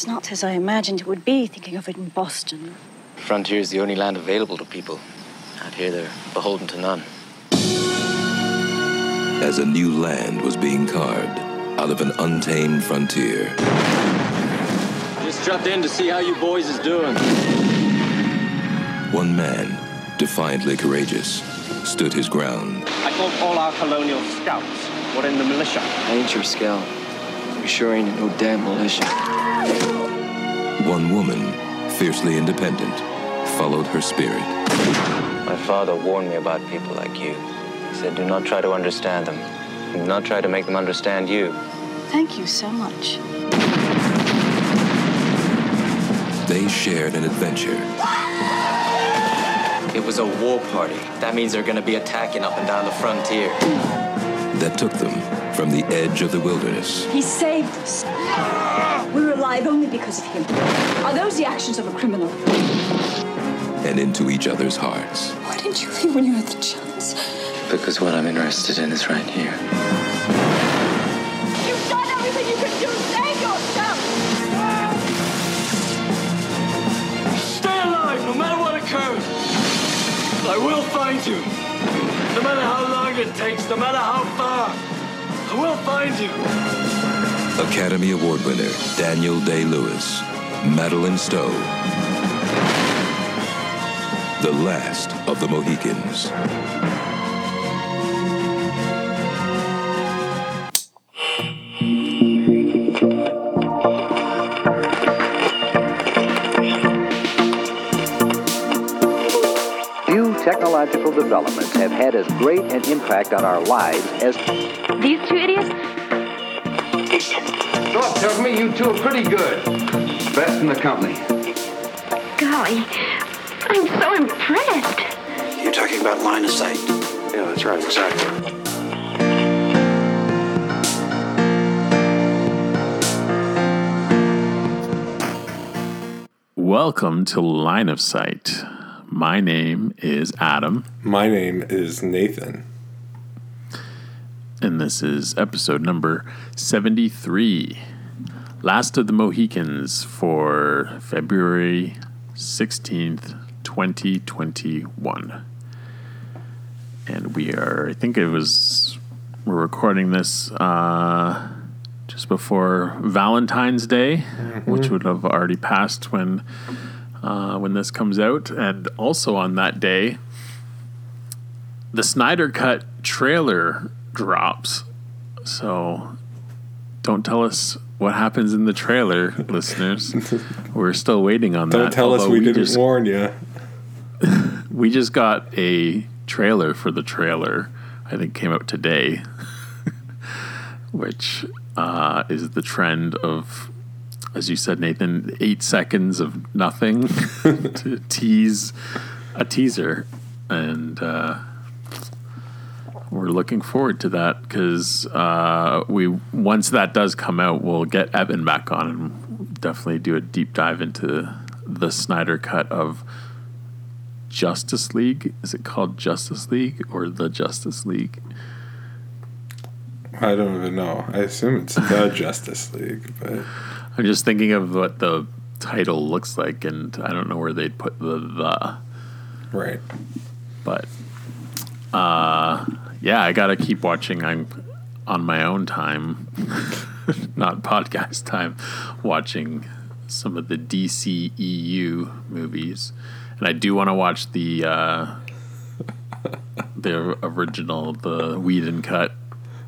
It's not as I imagined it would be, thinking of it in Boston. Frontier is the only land available to people. Out here, they're beholden to none. As a new land was being carved out of an untamed frontier, Just dropped in to see how you boys is doing. one man, defiantly courageous, stood his ground. I thought all our colonial scouts were in the militia. I ain't your scout. You sure ain't no damn militia. One woman, fiercely independent, followed her spirit. My father warned me about people like you. He said, do not try to understand them. Do not try to make them understand you. Thank you so much. They shared an adventure It was a war party. That means they're gonna be attacking up and down the frontier. that took them from the edge of the wilderness He saved us. We're alive only because of him. Are those the actions of a criminal? and into each other's hearts. Why didn't you leave when you had the chance? Because what I'm interested in is right here. You've done everything you could do. Save yourself. Stay alive, no matter what occurs. I will find you. No matter how long it takes, no matter how far. I will find you. Academy Award winner Daniel Day Lewis, Madeleine Stowe. The last of the Mohicans. Few technological developments have had as great an impact on our lives as These two idiots? Doc tells me you two are pretty good. Best in the company. Golly, I'm so impressed. You're talking about line of sight. Yeah, that's right, exactly. Welcome to Line of Sight. My name is Adam, My name is Nathan. and this is episode number 73 Last of the Mohicans for February 16th, 2021. And we are, I think it was, we're recording this uh, just before Valentine's Day, which would have already passed when uh, when this comes out, and also on that day, the Snyder Cut trailer drops. So don't tell us what happens in the trailer, listeners. We're still waiting on that. Don't tell us although we, didn't just, warn you. we just got a trailer for the trailer. I think came out today, which uh, is the trend of, as you said, Nathan, eight seconds of nothing to tease a teaser, and uh, we're looking forward to that because uh, we once that does come out, we'll get Evan back on and definitely do a deep dive into the Snyder cut of Justice League. Is it called Justice League or the Justice League? I don't even know. I assume it's the Justice League, but I'm just thinking of what the title looks like, and I don't know where they'd put the the. right. But uh, yeah, I gotta keep watching. I'm on my own time, not podcast time, watching some of the DCEU movies, and I do want to watch the uh, the original, the Whedon cut.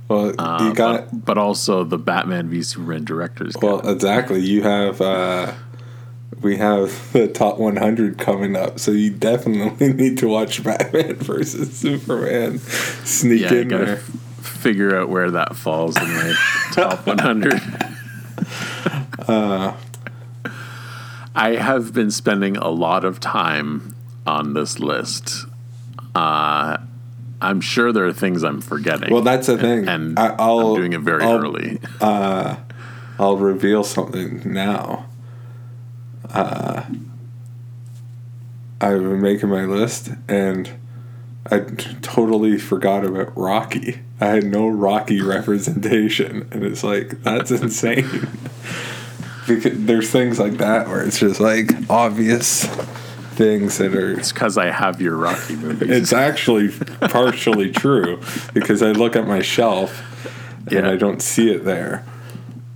Well, Uh, you got but, but also the Batman v Superman director's cut. well exactly. You have uh we have the top 100 coming up, so you definitely need to watch Batman versus Superman. Sneak yeah, in gotta there. f- figure out where that falls in my top 100. Uh, I have been spending a lot of time on this list. Uh, I'm sure there are things I'm forgetting. Well, that's the thing. and I, I'll I'm doing it very I'll- early. Uh, I'll reveal something now. Uh, I've been making my list, and I t- totally forgot about Rocky. I had no Rocky representation, and it's like that's insane. because there's things like that where it's just like obvious things that are. It's because I have your Rocky movies. It's actually partially true because I look at my shelf and Yeah. I don't see it there.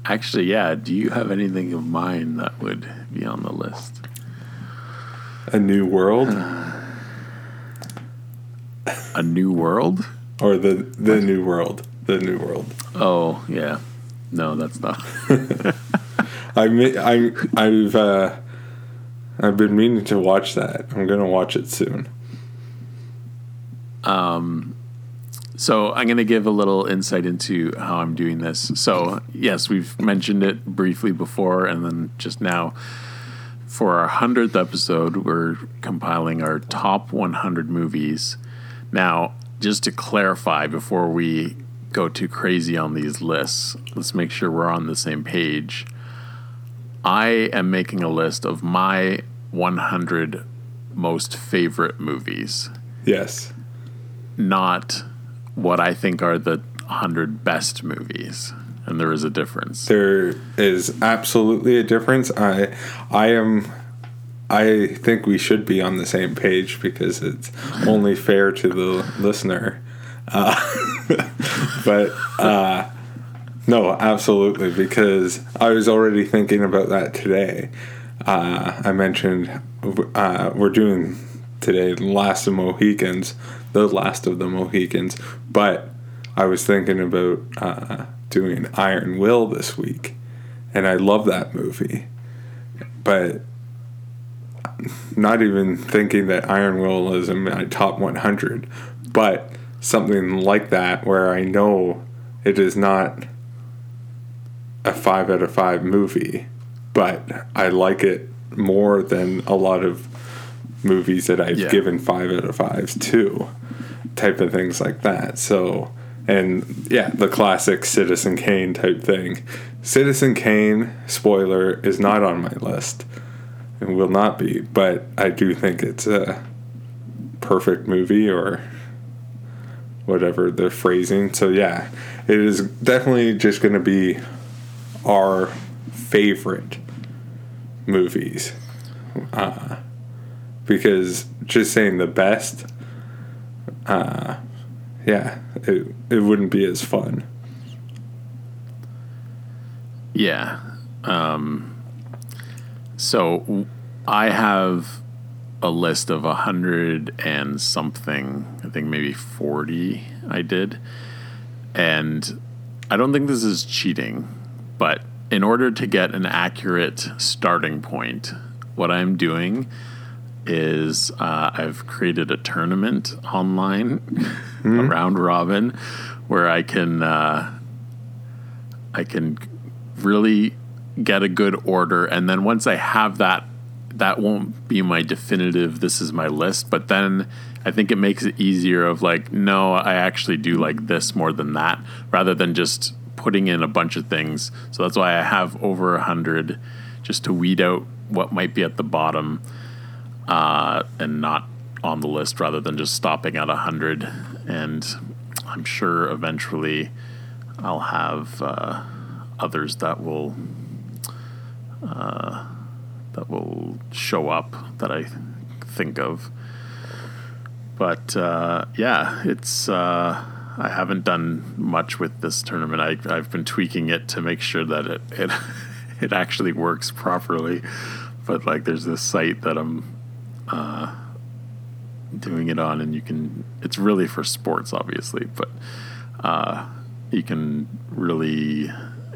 Actually, yeah. Do you have anything of mine that would be on the list? A new world A New World? or the the new world, the new world. Oh, yeah. No, that's not. I mi- I'm I've uh, I've been meaning to watch that. I'm gonna watch it soon. Um, so I'm going to give a little insight into how I'm doing this. So yes, we've mentioned it briefly before, and then just now for our hundredth episode, we're compiling our top 100 movies. Now, just to clarify before we go too crazy on these lists, let's make sure we're on the same page. I am making a list of my 100 most favorite movies Yes. not what I think are the 100 best movies. And there is a difference. There is absolutely a difference. I I am I think we should be on the same page because it's only fair to the listener. Uh, but uh, no, absolutely because I was already thinking about that today. Uh, I mentioned uh, we're doing today the last of Mohicans, the last of the Mohicans, but I was thinking about uh, doing Iron Will this week, and I love that movie, but not even thinking that Iron Will is in my top 100, but something like that where I know it is not a five out of five movie, but I like it more than a lot of movies that I've Yeah. given five out of fives to, type of things like that. So, and yeah, the classic Citizen Kane type thing. Citizen Kane, spoiler, is not on my list and will not be, but I do think it's a perfect movie or whatever the phrasing. So, yeah, it is definitely just going to be our favorite movies. Uh, because just saying the best, uh, yeah, it, it wouldn't be as fun. Yeah. Um, so I have a list of a hundred and something. I think maybe forty. I did, and I don't think this is cheating, but in order to get an accurate starting point, what I'm doing is uh, I've created a tournament online, a round robin, where I can uh, I can really get a good order, and then once I have that, that won't be my definitive. This is my list, but then I think it makes it easier. Of like, no, I actually do like this more than that, rather than just putting in a bunch of things. So that's why I have over a hundred, just to weed out what might be at the bottom uh, and not on the list rather than just stopping at 100. And I'm sure eventually I'll have uh, others that will uh, that will show up that I think of. But uh, yeah, it's uh, I haven't done much with this tournament. I, I've been tweaking it to make sure that it it, it actually works properly. But like, there's this site that I'm uh, doing it on, and you can. It's really for sports, obviously, but uh, you can really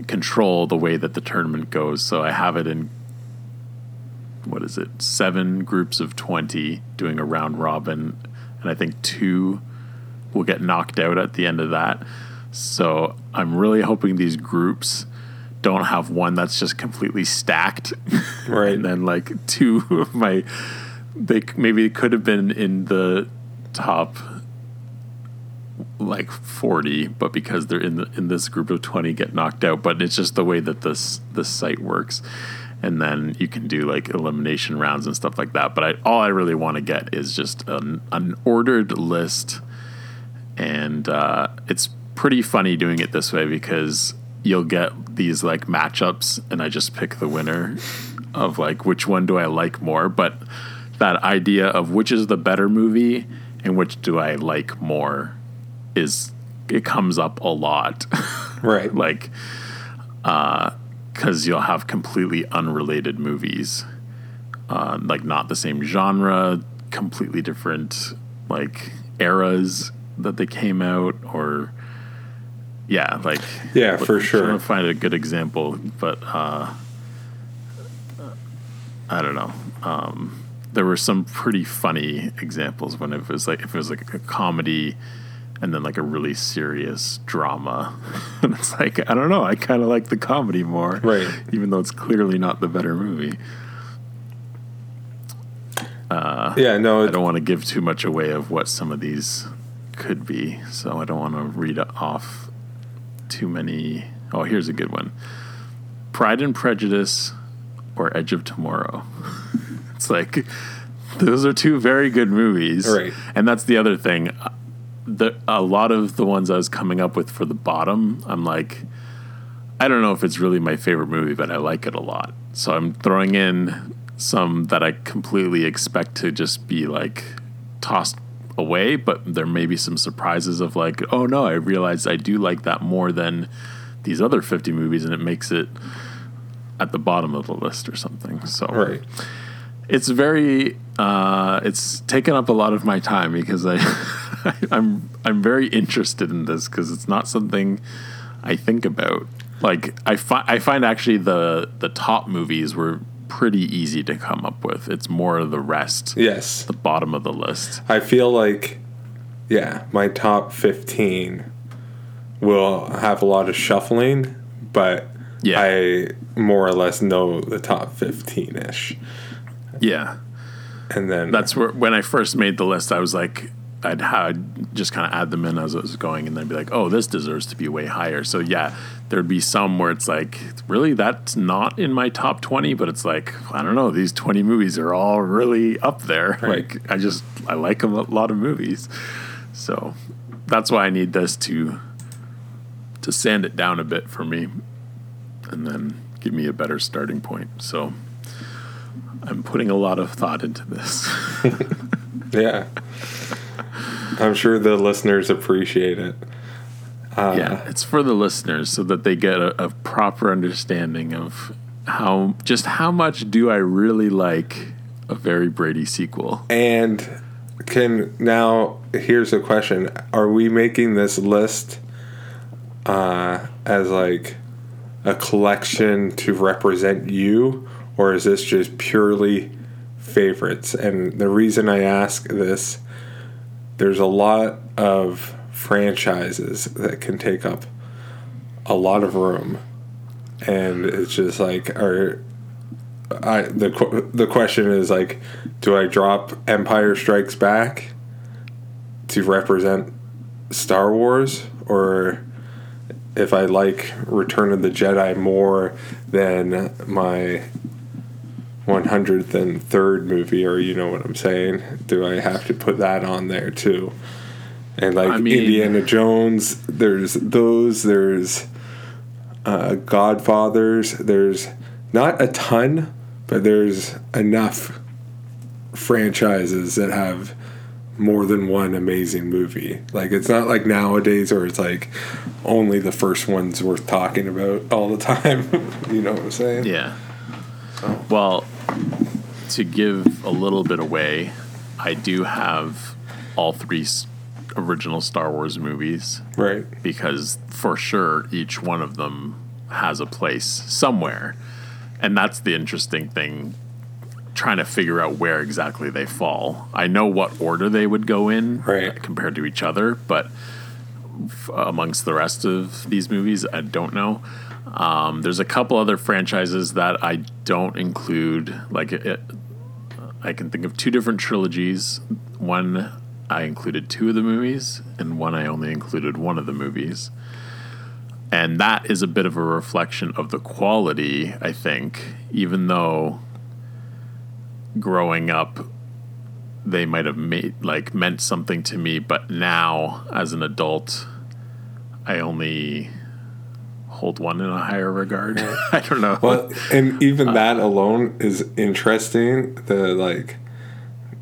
control the way that the tournament goes. So I have it in what is it? Seven groups of twenty doing a round robin, and I think two will get knocked out at the end of that. So I'm really hoping these groups don't have one that's just completely stacked, Right. and then like two of my they maybe could have been in the top like 40 but because they're in the, in this group of 20 get knocked out. But it's just the way that this this site works. And then you can do like elimination rounds and stuff like that. But I, all I really want to get is just an, an ordered list. And uh, it's pretty funny doing it this way because you'll get these like matchups, and I just pick the winner of like which one do I like more. But that idea of which is the better movie and which do I like more is it comes up a lot. Right. like, uh because you'll have completely unrelated movies, uh, like not the same genre, completely different like eras that they came out, or yeah, like Yeah, for I'm sure. trying to find a good example, but uh, I don't know. Um, there were some pretty funny examples when it was like if it was like a comedy and then like a really serious drama. and it's like, I don't know, I kind of like the comedy more. Right. Even though it's clearly not the better movie. Uh, Yeah, no, I don't want to give too much away of what some of these could be. So I don't want to read off too many. Oh, here's a good one Pride and Prejudice or Edge of Tomorrow. it's like, those are two very good movies. Right. And that's the other thing the a lot of the ones I was coming up with for the bottom, I'm like, I don't know if it's really my favorite movie, but I like it a lot. So I'm throwing in some that I completely expect to just be like tossed away, but there may be some surprises of like, oh no, I realized I do like that more than these other 50 movies, and it makes it at the bottom of the list or something. So right. It's very uh, it's taken up a lot of my time because I I'm I'm very interested in this because it's not something I think about. Like I find I find actually the the top movies were pretty easy to come up with. It's more of the rest, Yes. the bottom of the list. I feel like, yeah, my top 15 will have a lot of shuffling, but Yeah. I more or less know the top 15 ish. Yeah, And then that's where when I first made the list, I was like. I'd, I'd just kind of add them in as it was going, and then be like, "Oh, this deserves to be way higher." So yeah, there'd be some where it's like, "Really, that's not in my top 20, but it's like, I don't know, these twenty movies are all really up there. Right. Like, I just I like a lot of movies, so that's why I need this to to sand it down a bit for me, and then give me a better starting point. So I'm putting a lot of thought into this. yeah. I'm sure the listeners appreciate it. Uh, yeah, it's for the listeners so that they get a, a proper understanding of how just how much do I really like a very Brady sequel. And can now here's a question: Are we making this list uh, as like a collection to represent you, or is this just purely favorites? And the reason I ask this, there's a lot of franchises that can take up a lot of room, and it's just like are I the the question is like, do I drop Empire Strikes Back to represent Star Wars, or if I like Return of the Jedi more than my 103rd movie, or you know what I'm saying? Do I have to put that on there too? And like I mean- Indiana Jones, there's those, there's uh, Godfathers, there's not a ton, but there's enough franchises that have more than one amazing movie. Like it's not like nowadays where it's like only the first one's worth talking about all the time. you know what I'm saying? Yeah. Well, to give a little bit away, I do have all three original Star Wars movies Right. because for sure each one of them has a place somewhere. And that's the interesting thing trying to figure out where exactly they fall. I know what order they would go in Right. compared to each other, but amongst the rest of these movies, I don't know. Um, there's a couple other franchises that I don't include. Like, it, I can think of two different trilogies. One I included two of the movies, and one I only included one of the movies. And that is a bit of a reflection of the quality, I think, even though growing up they might have made like meant something to me, but now as an adult I only hold one in a higher regard. I don't know. Well, and even uh, that alone is interesting. The like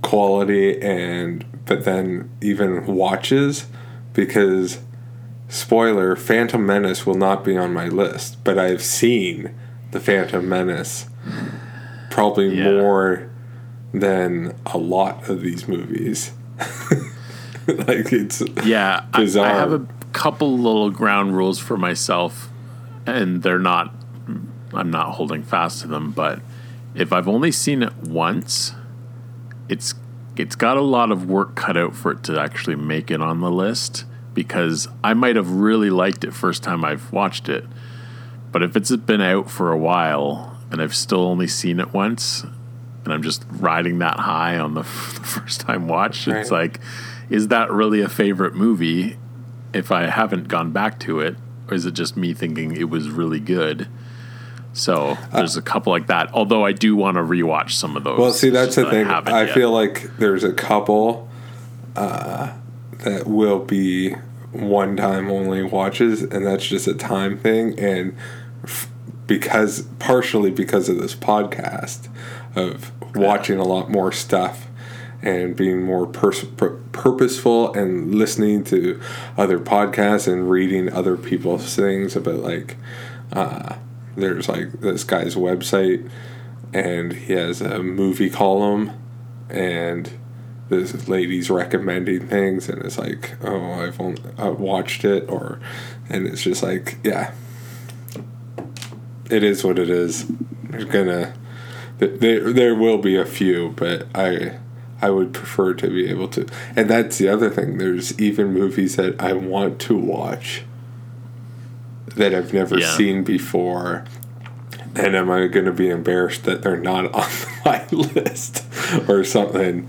quality and but then even watches because spoiler Phantom Menace will not be on my list, but I've seen the Phantom Menace probably Yeah. more than a lot of these movies. like it's yeah, I. I have a couple little ground rules for myself, and they're not. I'm not holding fast to them, but if I've only seen it once, it's it's got a lot of work cut out for it to actually make it on the list because I might have really liked it first time I've watched it, but if it's been out for a while and I've still only seen it once, and I'm just riding that high on the, the first time watch, it's like, is that really a favorite movie if I haven't gone back to it, or is it just me thinking it was really good? So there's a couple like that. Although I do want to rewatch some of those. Well, see, that's the that thing. haven't I feel like there's a couple uh, that will be one time only watches, and that's just a time thing. And f- because, partially because of this podcast, of watching a lot more stuff and being more pers- pur- purposeful and listening to other podcasts and reading other people's things about like uh, there's like this guy's website and he has a movie column and this lady's recommending things and it's like oh i've only I've watched it or and it's just like yeah. It is what it is. There's gonna there there will be a few but i i would prefer to be able to and that's the other thing there's even movies that i want to watch that i've never Yeah. seen before and am I going to be embarrassed that they're not on my list or something?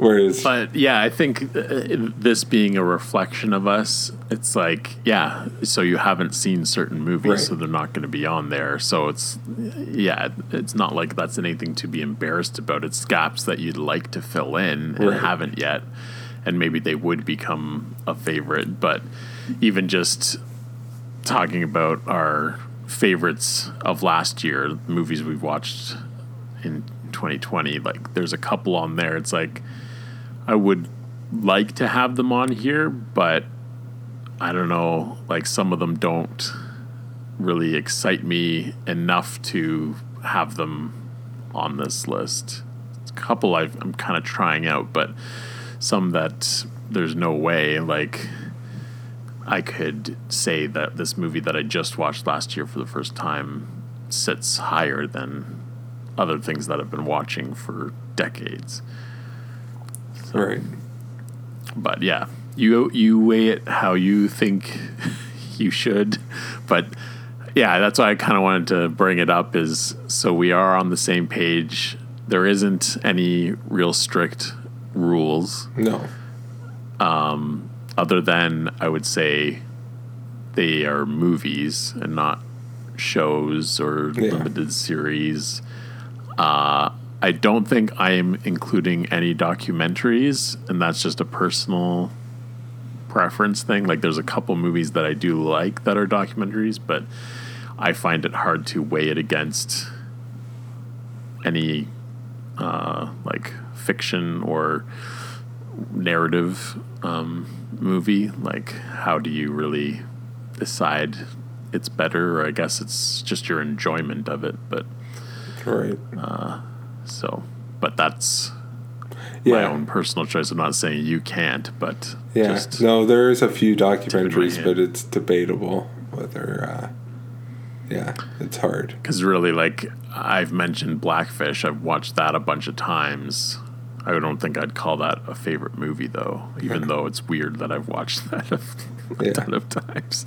Whereas, But yeah, I think uh, this being a reflection of us, it's like, yeah, so you haven't seen certain movies, Right. so they're not going to be on there. So it's, yeah, it's not like that's anything to be embarrassed about. It's gaps that you'd like to fill in and Right. haven't yet. And maybe they would become a favorite. But even just talking about our favorites of last year, movies we've watched in 2020, like there's a couple on there. It's like, I would like to have them on here, but I don't know. Like some of them don't really excite me enough to have them on this list. A couple I've, I'm kind of trying out, but some that there's no way. Like I could say that this movie that I just watched last year for the first time sits higher than other things that I've been watching for decades. Right. But yeah, you you weigh it how you think you should. But yeah, that's why I kind of wanted to bring it up is so we are on the same page. There isn't any real strict rules No. other than I would say they are movies and not shows or Yeah. limited series. Uh, I don't think I am including any documentaries, and that's just a personal preference thing. Like, there's a couple movies that I do like that are documentaries, but I find it hard to weigh it against any uh, like fiction or narrative um, movie. Like, how do you really decide it's better? Or I guess it's just your enjoyment of it. But Right. So, but that's Yeah. my own personal choice. I'm not saying you can't, but Yeah. no, there is a few documentaries, but it's debatable whether. Uh, yeah, it's hard. because really, like I've mentioned Blackfish, I've watched that a bunch of times. I don't think I'd call that a favorite movie, though. Even though it's weird that I've watched that a, a Yeah. ton of times.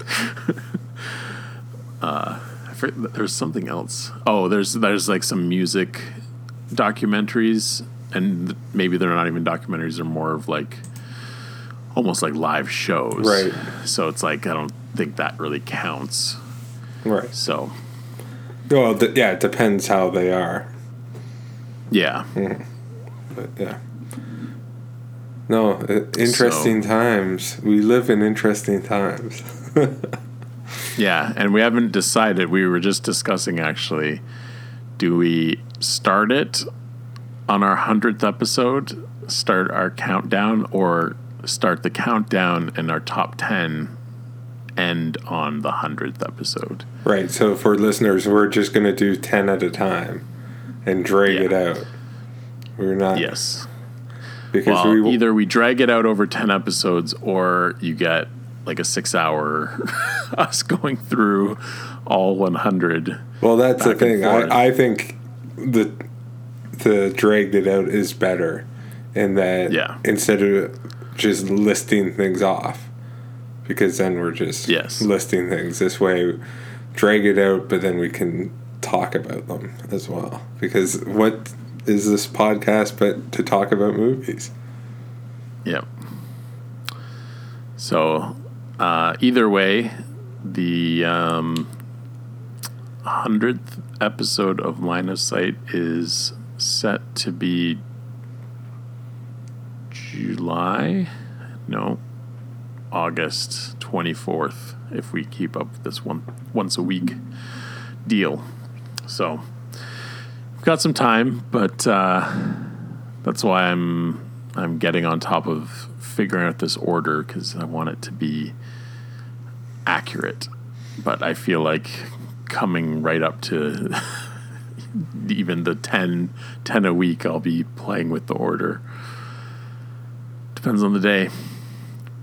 uh, there's something else. Oh, there's there's like some music documentaries, and maybe they're not even documentaries; they're more of like almost like live shows. Right. So it's like I don't think that really counts. Right. So Well, th- yeah, it depends how they are. yeah. But yeah. No, uh, interesting times. We live in interesting times. Yeah, and we haven't decided. We were just discussing actually. Do we start it on our hundredth episode? Start our countdown, or start the countdown and our top ten end on the hundredth episode? Right. So for listeners, we're just going to do 10 at a time and drag Yeah. it out. We're not. Yes. Because well, we will- either we drag it out over 10 episodes or you get like a six hour us going through all 100. Well, that's the thing. I, I think the the dragged it out is better in that Yeah. instead of just listing things off because then we're just Yes. listing things this way drag it out but then we can talk about them as well because what is this podcast but to talk about movies Yep. So, uh, either way, the um, 100th episode of Line of Sight is set to be July? No, August 24th, if we keep up this one once a week deal. So, we've got some time, but uh, that's why I'm I'm getting on top of figuring out this order because I want it to be accurate. But I feel like coming right up to even the 10, 10 a week, I'll be playing with the order. Depends on the day.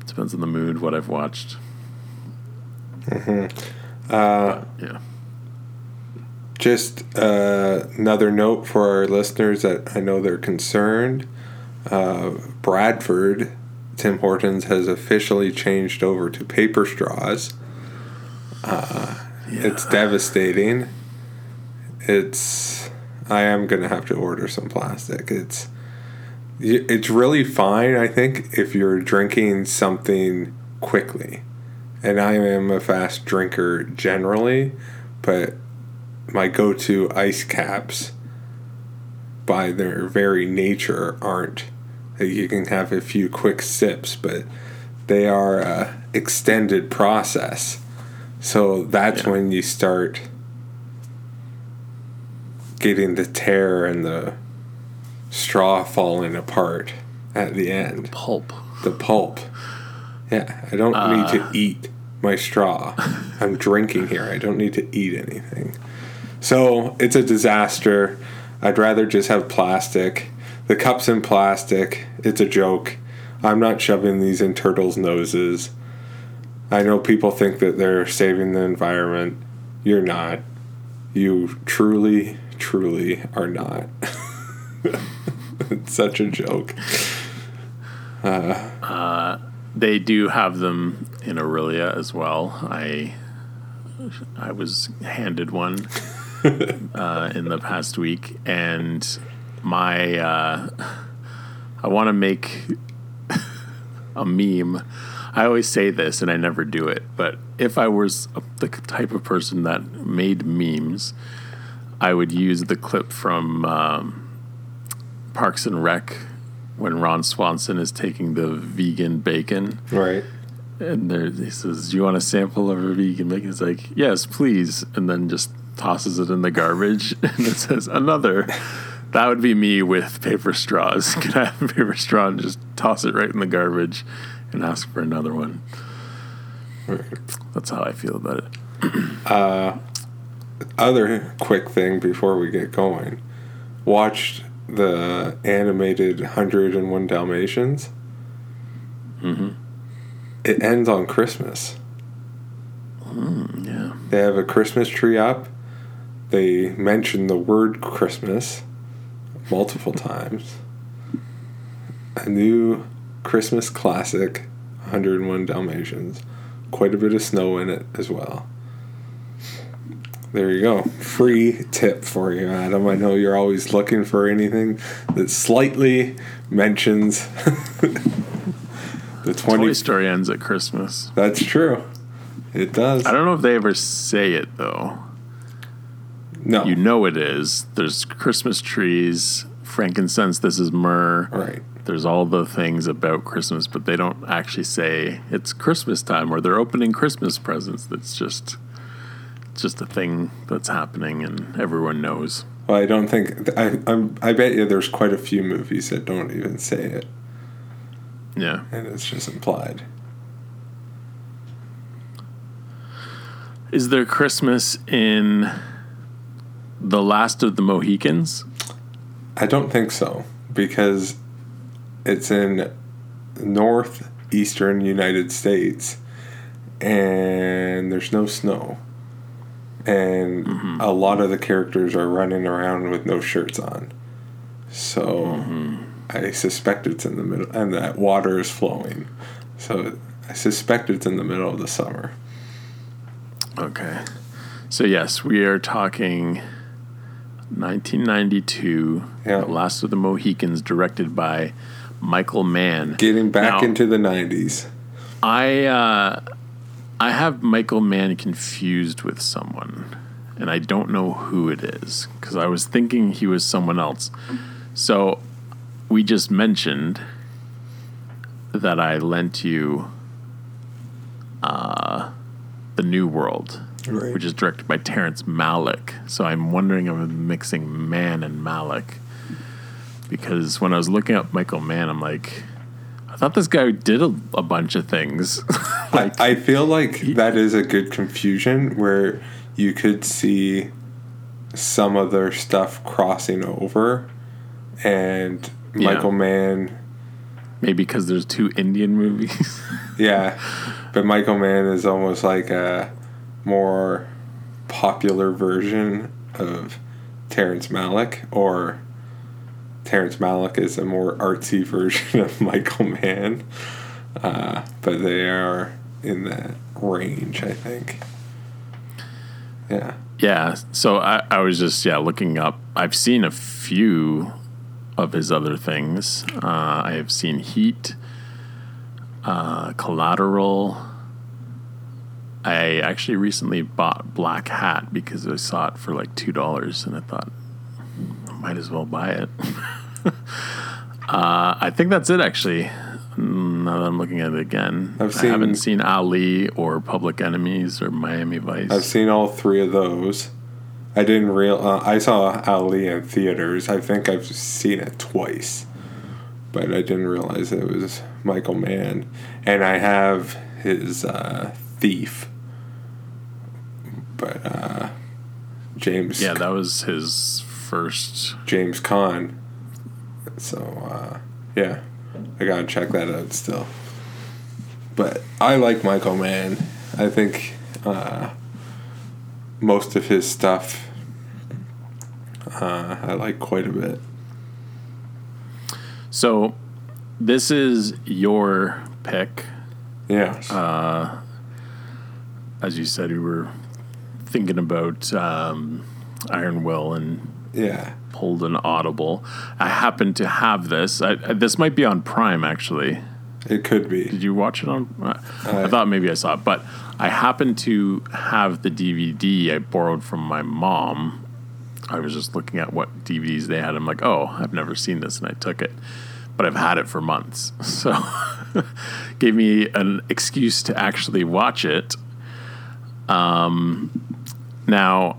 Depends on the mood, what I've watched. hmm uh, Yeah. Just uh, another note for our listeners that I know they're concerned. Uh, Bradford, Tim Hortons, has officially changed over to paper straws. Uh, It's devastating. It's. I am gonna have to order some plastic. It's. It's really fine, I think, if you're drinking something quickly. And I am a fast drinker generally, but my go to ice caps, by their very nature, aren't. You can have a few quick sips, but they are a extended process. So that's when you start getting the tear and the straw falling apart at the end. Pulp. The pulp. Yeah, I don't uh. need to eat my straw. I'm drinking here. I don't need to eat anything. So it's a disaster. I'd rather just have plastic. The cup's in plastic. It's a joke. I'm not shoving these in turtles' noses. I know people think that they're saving the environment. You're not. You truly, truly are not. it's such a joke. Uh, Uh, they do have them in Aurelia as well. I I was handed one uh, in the past week, and my uh, I want to make a meme. I always say this, and I never do it. But if I was the type of person that made memes, I would use the clip from um, Parks and Rec when Ron Swanson is taking the vegan bacon. Right. And there he says, Do you want a sample of a vegan bacon? He's like, Yes, please. And then just tosses it in the garbage. And it says, Another. That would be me with paper straws. Can I have a paper straw and just toss it right in the garbage and ask for another one? That's how I feel about it. Uh, other quick thing before we get going. Watched the animated 101 Dalmatians. Mm-hmm. It ends on Christmas. Mm, yeah. They have a Christmas tree up. They mention the word Christmas multiple times. A new Christmas classic, 101 Dalmatians. Quite a bit of snow in it as well. There you go. Free tip for you, Adam. I know you're always looking for anything that slightly mentions the 20. Toy Story ends at Christmas. That's true. It does. I don't know if they ever say it though. No. You know it is. There's Christmas trees, frankincense, this is myrrh. Right. There's all the things about Christmas, but they don't actually say it's Christmas time or they're opening Christmas presents. That's just just a thing that's happening and everyone knows. Well, I don't think I I'm, I bet you there's quite a few movies that don't even say it. Yeah. And it's just implied. Is there Christmas in The Last of the Mohicans? I don't think so because it's in northeastern United States and there's no snow. And Mm-hmm. a lot of the characters are running around with no shirts on. So Mm-hmm. I suspect it's in the middle and that water is flowing. So I suspect it's in the middle of the summer. Okay. So, yes, we are talking 1992, Yeah. The Last of the Mohicans, directed by Michael Mann. Getting back Now- into the 90s. I uh, I have Michael Mann confused with someone, and I don't know who it is because I was thinking he was someone else. So we just mentioned that I lent you uh, the New World, Right. which is directed by Terrence Malick. So I'm wondering if I'm mixing Mann and Malick because when I was looking up Michael Mann, I'm like. I thought this guy did a, a bunch of things. I, I feel like that is a good confusion where you could see some of their stuff crossing over and Yeah. Michael Mann Maybe because there's two Indian movies. yeah but Michael Mann is almost like a more popular version of Terrence Malick or Terrence Malick is a more artsy version of Michael Mann uh, but they are in that range I think yeah yeah. So I, I was just yeah looking up. I've seen a few of his other things. Uh, I have seen Heat, uh, Collateral. I actually recently bought Black Hat because I saw it for like two dollars, and I thought might as well buy it. uh, I think that's it actually. Now that I'm looking at it again, I've I haven't seen- seen Ali or Public Enemies or Miami Vice. I've seen all three of those. I didn't real. Uh, I saw Ali in theaters. I think I've seen it twice, but I didn't realize it was Michael Mann. And I have his uh, Thief, but uh, James. Yeah, that was his first. James Caan. So uh, yeah, I gotta check that out still. But I like Michael Mann. I think uh, most of his stuff uh, I like quite a bit. So, this is your pick. Yes. Uh, as you said, we were thinking about um, Iron Will and yeah, pulled an audible. I happen to have this. I, I- this might be on Prime actually. It could be. Did you watch it on? I, I thought maybe I saw it, but I happen to have the DVD I borrowed from my mom. I was just looking at what DVDs they had. I'm like, oh, I've never seen this, and I took it, but I've had it for months, so gave me an excuse to actually watch it. Um, now,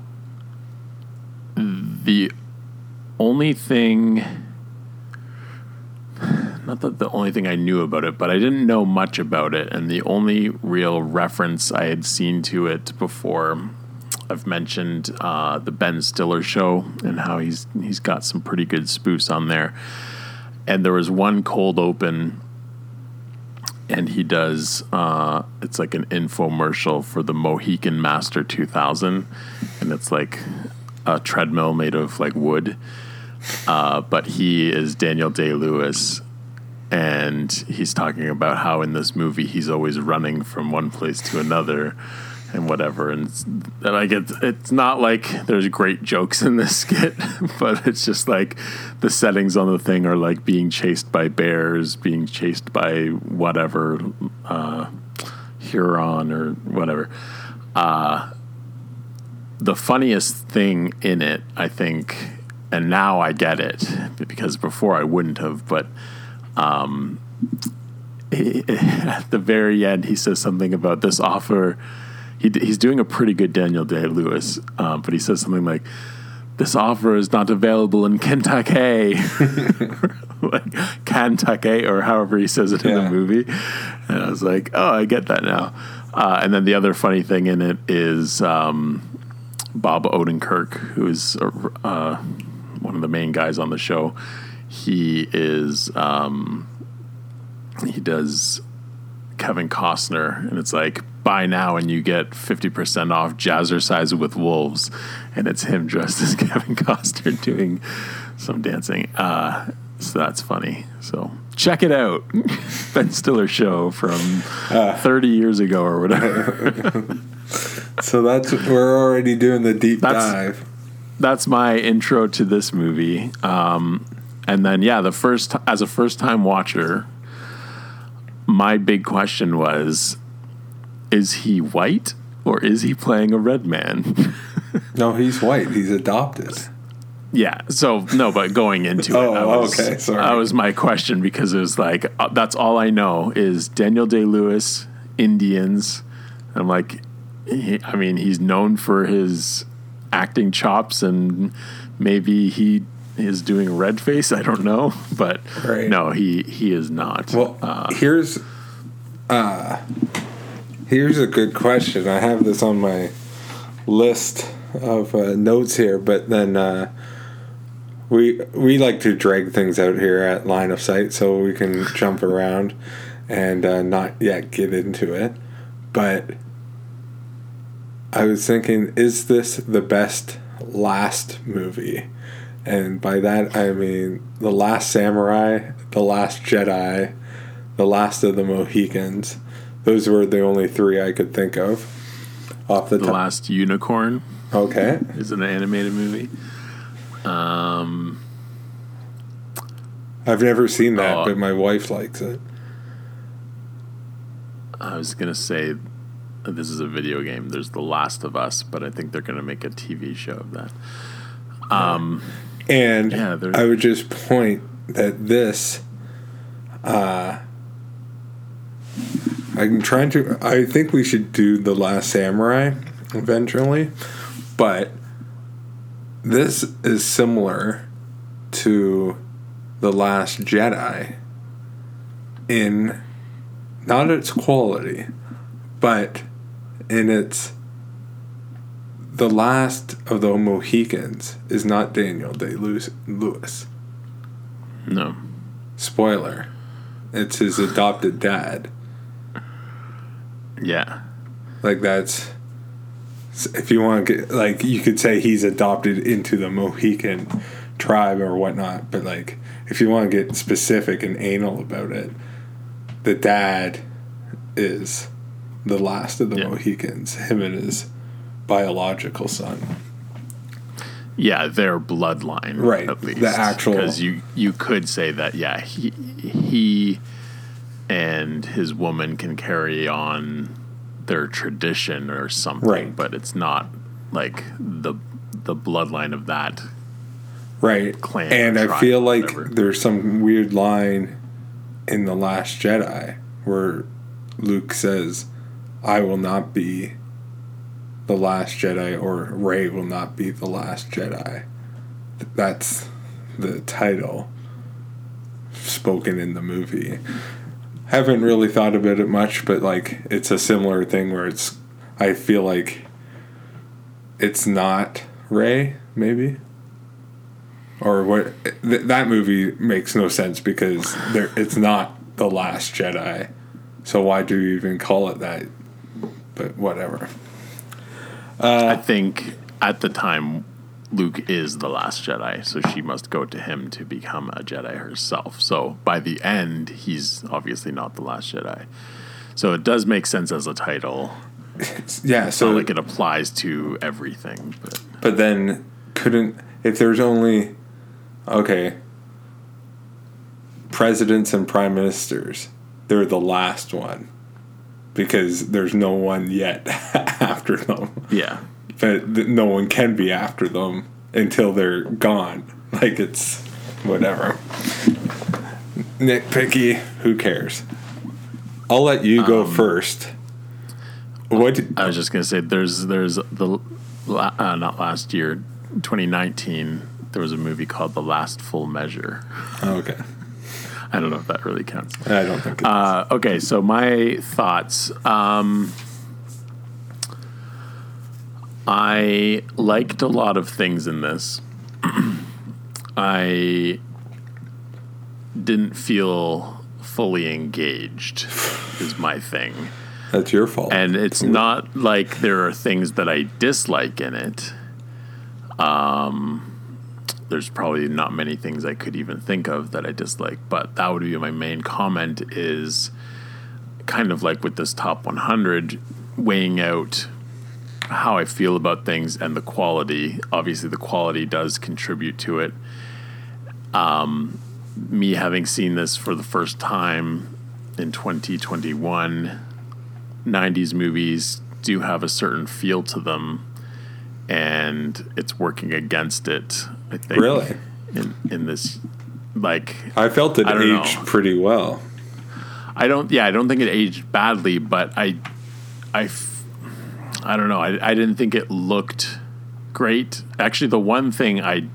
the only thing not that the only thing I knew about it, but I didn't know much about it. And the only real reference I had seen to it before, I've mentioned uh, the Ben Stiller show and how he's he's got some pretty good spoofs on there. And there was one cold open, and he does uh, it's like an infomercial for the Mohican Master 2000, and it's like a treadmill made of like wood. Uh, but he is Daniel Day Lewis, and he's talking about how in this movie he's always running from one place to another and whatever and, and like it's, it's not like there's great jokes in this skit but it's just like the settings on the thing are like being chased by bears being chased by whatever uh, huron or whatever uh, the funniest thing in it i think and now i get it because before i wouldn't have but um, he- at the very end, he says something about this offer. He, he's doing a pretty good Daniel Day Lewis, um, but he says something like, "This offer is not available in Kentucky." like Kentucky or however he says it in the movie. And I was like, oh, I get that now. Uh, and then the other funny thing in it is um, Bob Odenkirk, who is uh, one of the main guys on the show. He is um, he does Kevin Costner, and it's like buy now and you get fifty percent off Jazzercise with Wolves, and it's him dressed as Kevin Costner doing some dancing. Uh, so that's funny. So check it out, Ben Stiller show from thirty years ago or whatever. So that's we're already doing the deep That's- dive. that's my intro to this movie. Um, and then, yeah, the first as a first time watcher, my big question was: Is he white or is he playing a red man? No, he's white. He's adopted. Yeah. So no, but going into it, Oh, I was, okay, sorry. That was my question because it was like uh, that's all I know is Daniel Day Lewis, Indians. I'm like, he, I mean, he's known for his acting chops, and maybe he is doing red face. I don't know, but Right. no, he he is not. Well, uh, here's uh here's a good question. I have this on my list of uh, notes here, but then uh we we like to drag things out here at line of sight so we can jump around and uh, not yet get into it. But I was thinking, is this the best last movie? And by that I mean The Last Samurai, The Last Jedi, The Last of the Mohicans. Those were the only three I could think of off the, the top. last unicorn Okay. is an animated movie. Um, I've never seen that, Oh. but my wife likes it. I was gonna say this is a video game. There's The Last of Us, but I think they're gonna make a TV show of that. Um, And Yeah, I would just point that this, uh, I'm trying to. I think we should do the Last Samurai eventually, but this is similar to the Last Jedi in not its quality, but in its the last of the Mohicans is not Daniel Day Lewis. no, Spoiler. It's his adopted dad. yeah, Like that's if you want to get like you could say he's adopted into the Mohican tribe or whatnot, but like if you want to get specific and anal about it, the dad is the last of the Yeah. Mohicans, him and his biological son. yeah, their bloodline, Right, At least the actual- because you you could say that, yeah, he he and his woman can carry on their tradition or something, Right. but it's not like the the bloodline of that. Right. Clan and I feel like there's some weird line in The Last Jedi where Luke says, I will not be the last Jedi, or Rey will not be the last Jedi. That's the title spoken in the movie. Haven't really thought about it much, but like it's a similar thing where it's, I feel like it's not Rey, maybe? Or what th- that movie makes no sense because there it's not the last jedi. So why do you even call it that? But whatever. I think at the time, Luke is the last Jedi, so she must go to him to become a Jedi herself. So by the end, he's obviously not the last Jedi. So it does make sense as a title. yeah So so like it applies to everything. But but then couldn't if there's only okay presidents and prime ministers they're the last one because there's no one yet after them yeah, but th- no one can be after them until they're gone. Like it's whatever. nitpicky. Who cares? I'll let you go Um, first. What? I was just gonna say there's there's the uh, not last year, 2019. There was a movie called The Last Full Measure. Oh, okay. I don't know if that really counts. I don't think. It Uh, okay, so my thoughts. Um, I liked a lot of things in this. I didn't feel fully engaged, is my thing. That's your fault. And it's not like there are things that I dislike in it. Um, there's probably not many things I could even think of that I dislike, but that would be my main comment is kind of like with this top 100, weighing out how I feel about things and the quality. Obviously, the quality does contribute to it. Um, me having seen this for the first time in 2021, 90s movies do have a certain feel to them, and it's working against it. I think. Really? In in this, like I felt it I don't know. aged pretty well. I don't. Yeah, I don't think it aged badly, but I, I, I don't know. I, I didn't think it looked great. Actually, the one thing I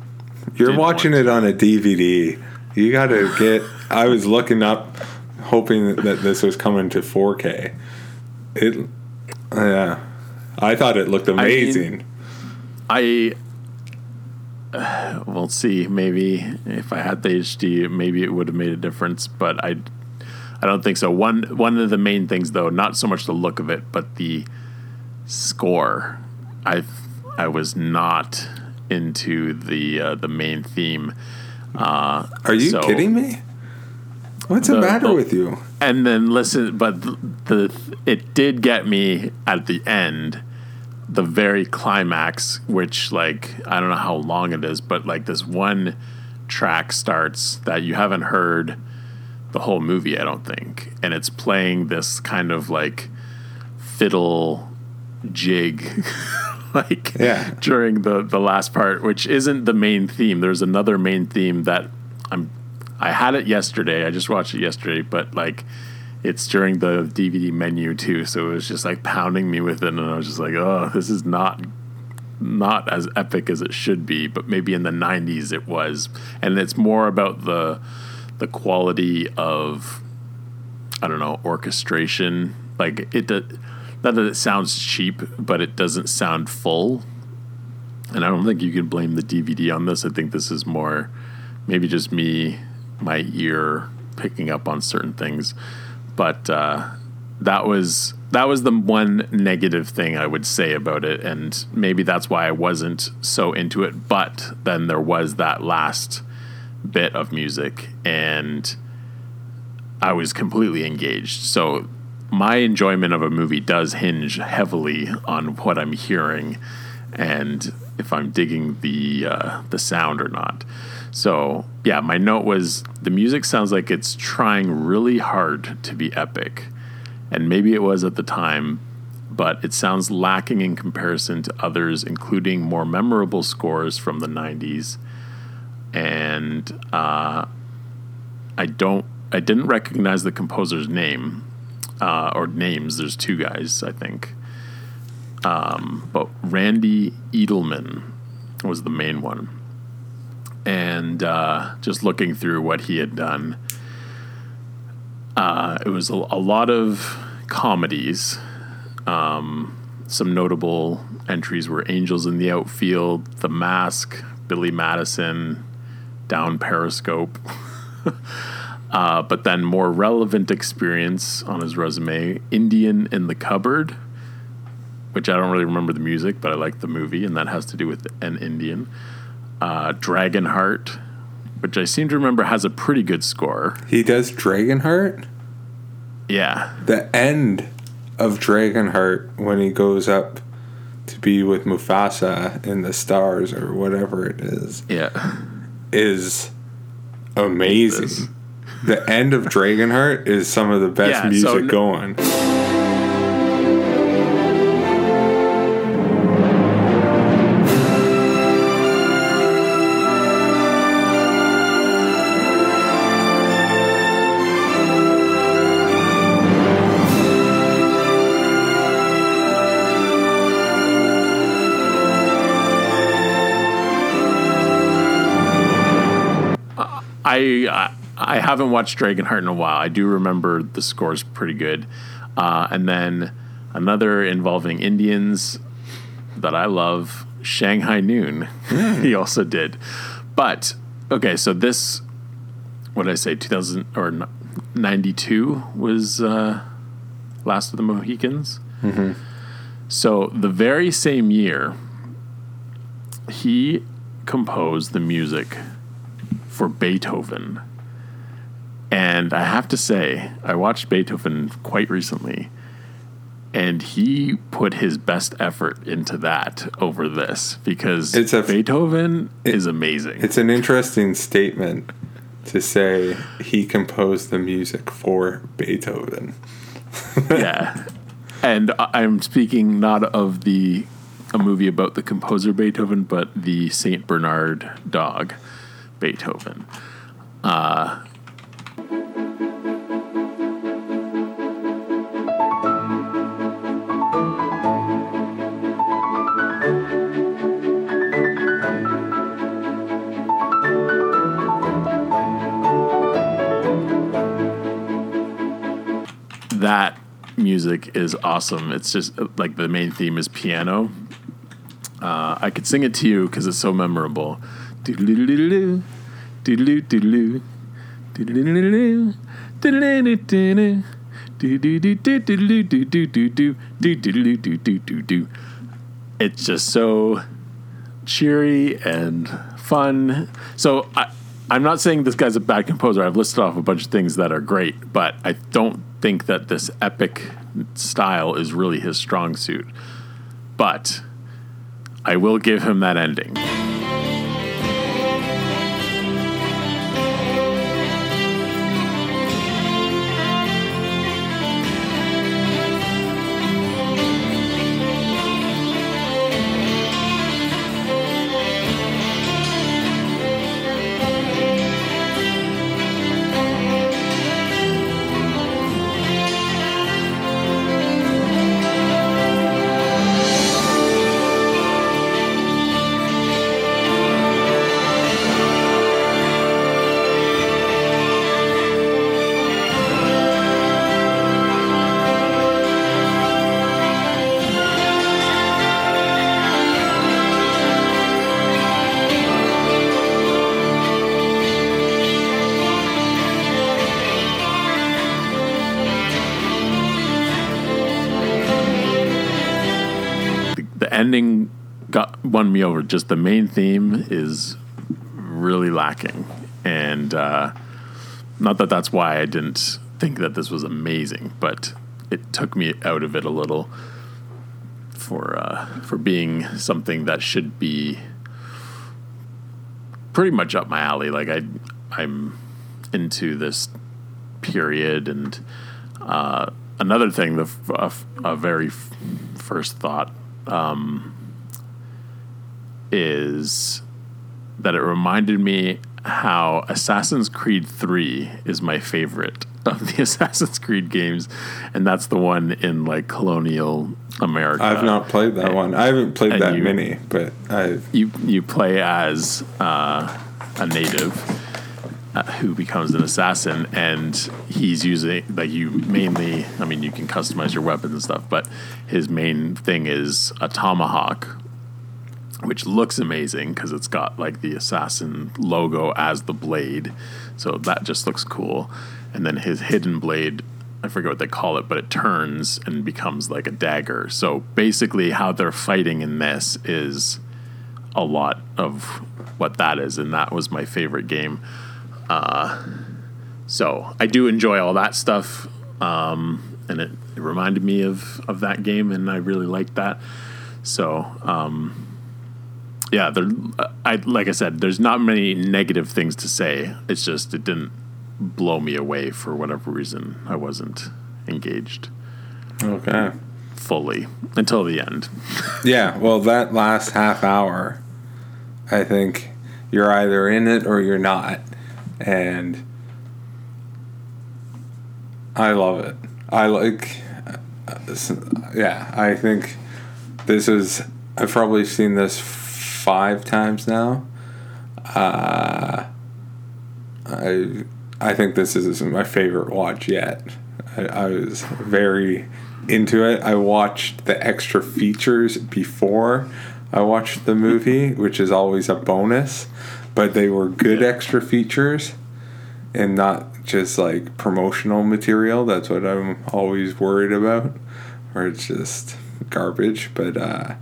You're watching it on a DVD. You got to get. I was looking up, hoping that this was coming to 4K. It, yeah, I thought it looked amazing. I uh, we'll see. Maybe if I had the HD, maybe it would have made a difference. But I, I don't think so. One one of the main things, though, not so much the look of it, but the score. I I was not into the uh, the main theme. Uh, Are you so- kidding me? What's the, The- matter the- with you? and then listen, but the, the it did get me at the end, the very climax, which like I don't know how long it is, but like this one track starts that you haven't heard the whole movie, I don't think, and it's playing this kind of like fiddle jig. like Yeah. during the the last part which isn't the main theme there's another main theme that i'm I had it yesterday. I just watched it yesterday, but like it's during the DVD menu too, so it was just like pounding me with it, and I was just like, oh, this is not not as epic as it should be. But maybe in the '90s it was, and it's more about the the quality of I don't know orchestration. Like it, not that it sounds cheap, but it doesn't sound full. And I don't think you can blame the DVD on this. I think this is more maybe just me, my ear picking up on certain things. But uh, that was that was the one negative thing I would say about it, and maybe that's why I wasn't so into it. But then there was that last bit of music, and I was completely engaged. So my enjoyment of a movie does hinge heavily on what I'm hearing and if I'm digging the uh, the sound or not. So yeah, my note was the music sounds like it's trying really hard to be epic, and maybe it was at the time, but it sounds lacking in comparison to others, including more memorable scores from the '90s. And uh, I don't, I didn't recognize the composer's name uh, or names. There's two guys, I think. Um, but Randy Edelman was the main one. And uh, just looking through what he had done, uh, it was a, a lot of comedies. Um, some notable entries were Angels in the Outfield, The Mask, Billy Madison, Down Periscope. uh, but then more relevant experience on his resume Indian in the Cupboard, which I don't really remember the music, but I like the movie, and that has to do with an Indian. Uh, Dragonheart, which I seem to remember has a pretty good score. He does Dragonheart? Yeah. The end of Dragonheart when he goes up to be with Mufasa in the stars or whatever it is Yeah. is amazing the end of Dragonheart is some of the best yeah, music so, going. I I haven't watched Dragonheart in a while. I do remember the score's pretty good. Uh, and then another involving Indians that I love, Shanghai Noon. he also did. But okay, so this what did I say 2000 or 92 was uh, Last of the Mohicans. Mhm. So the very same year he composed the music for Beethoven. And I have to say, I watched Beethoven quite recently, and he put his best effort into that over this because It's a- Beethoven is amazing. It's an interesting statement to say he composed the music for Beethoven. yeah. And I'm speaking not of the a movie about the composer Beethoven, but the Saint Bernard dog Beethoven. Uh, that music is awesome. It's just like the main theme is piano. Uh, I could sing it to you because it's so memorable. It's just so cheery and fun. So I, I'm not saying this guy's a bad composer. I've listed off a bunch of things that are great, but I don't think that this epic style is really his strong suit. But I will give him that ending. Just the main theme is really lacking, and uh, not that that's why I didn't think that this was amazing, but it took me out of it a little for uh, for being something that should be pretty much up my alley. Like I, I'm into this period, and uh, another thing, the f- a, f- a very f- first thought um, is that it reminded me how Assassin's Creed 3 is my favorite of the Assassin's Creed games, and that's the one in like colonial America. I've not played that one. I haven't played that you- many, but I've you you play as uh, a native uh, who becomes an assassin, and he's using like you mainly. I mean, you can customize your weapons and stuff, but his main thing is a tomahawk, which looks amazing because it's got like the assassin logo as the blade, so that just looks cool. And then his hidden blade. I forget what they call it, but it turns and becomes like a dagger. So basically, how they're fighting in this is a lot of what that is, and that was my favorite game. Uh, so I do enjoy all that stuff, um, and it, it reminded me of of that game, and I really liked that. So um, yeah, there. I like I said, there's not many negative things to say. It's just it didn't blow me away for whatever reason. I wasn't engaged okay. fully until the end. Yeah, well, that last half hour, I think you're either in it or you're not, and I love it. I like, uh, uh, yeah. I think this is. I've probably seen this five times now. Uh, I I think this is my favorite watch yet. I, I was very into it. I watched the extra features before I watched the movie, which is always a bonus, but they were good extra features and not just like promotional material. That's what I'm always worried about, or it's just garbage. But uh,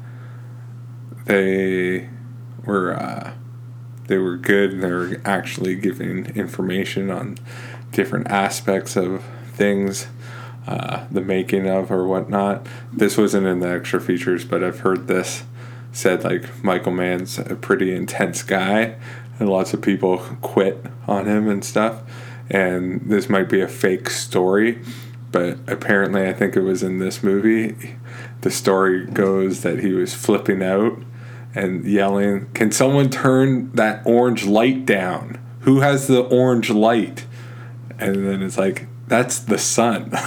they were uh, they were good. They were actually giving information on different aspects of things, uh, the making of or whatnot. This wasn't in the extra features, but I've heard this said like Michael Mann's a pretty intense guy, and lots of people quit on him and stuff. And this might be a fake story, but apparently, I think it was in this movie. The story goes that he was flipping out and yelling, Can someone turn that orange light down? Who has the orange light? And then it's like, That's the sun.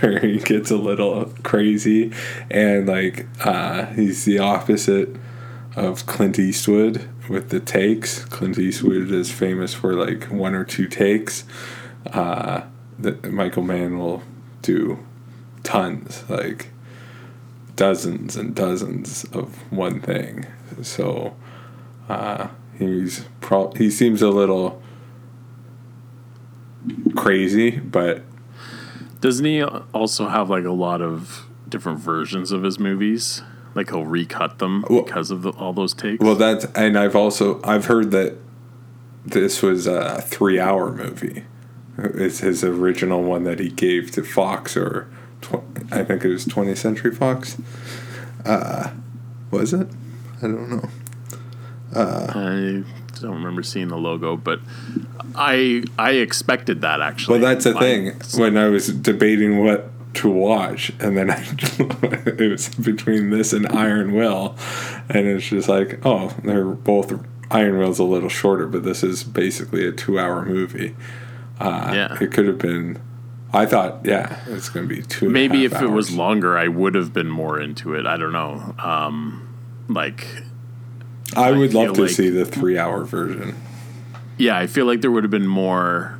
Where he gets a little crazy and like uh, he's the opposite of Clint Eastwood with the takes. Clint Eastwood is famous for like one or two takes. Uh, that Michael Mann will do tons, like dozens and dozens of one thing. So uh, he's pro- he seems a little crazy, but Doesn't he also have like a lot of different versions of his movies? Like he'll recut them because of the, all those takes. well, that's and I've also I've heard that this was a three-hour movie. It's his original one that he gave to Fox or tw- I think it was 20th Century Fox. Uh, was it? I don't know. Uh, I don't remember seeing the logo, but I I expected that actually. Well, that's the Like, thing. When I was debating what to watch, and then I, it was between this and Iron Will, and it's just like, oh, they're both. Iron Will's a little shorter, but this is basically a two-hour movie. Uh, Yeah. it could have been. I thought, yeah, it's going to be two. Maybe if half it was longer, I would have been more into it. I don't know. Um, like, I would love to like- see the three-hour version. yeah, I feel like there would have been more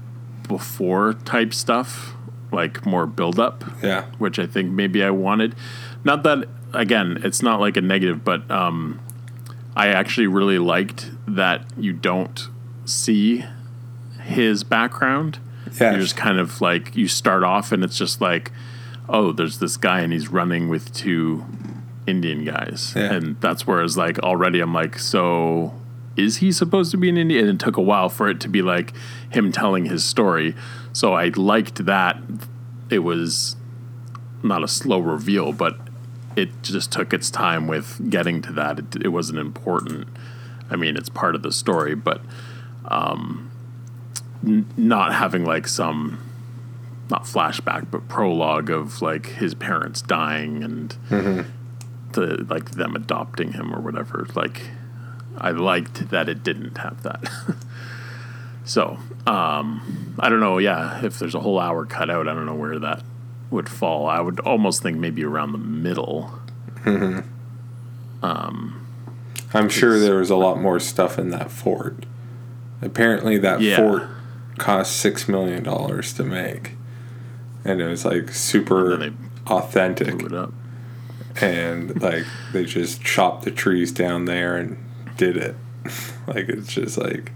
before type stuff, like more build up. Yeah. which I think maybe I wanted. Not that again, it's not like a negative, but um, I actually really liked that you don't see his background. Yeah. You're just kind of like you start off and it's just like, oh, there's this guy and he's running with two Indian guys. Yeah. And that's where it's like already I'm like, so is he supposed to be an Indian? And it took a while for it to be like him telling his story. So I liked that. It was not a slow reveal, but it just took its time with getting to that. It, it wasn't important. I mean, it's part of the story, but um, n- not having like some not flashback, but prologue of like his parents dying and Mhm. the like them adopting him or whatever. Like, I liked that it didn't have that. so, um, I don't know. Yeah, if there's a whole hour cut out, I don't know where that would fall. I would almost think maybe around the middle. Mhm. Um, I'm sure there was a lot more stuff in that fort. Apparently, that Yeah. fort cost six million dollars to make, and it was like super authentic. blew it up. And like they just chopped the trees down there and did it. like it's just like,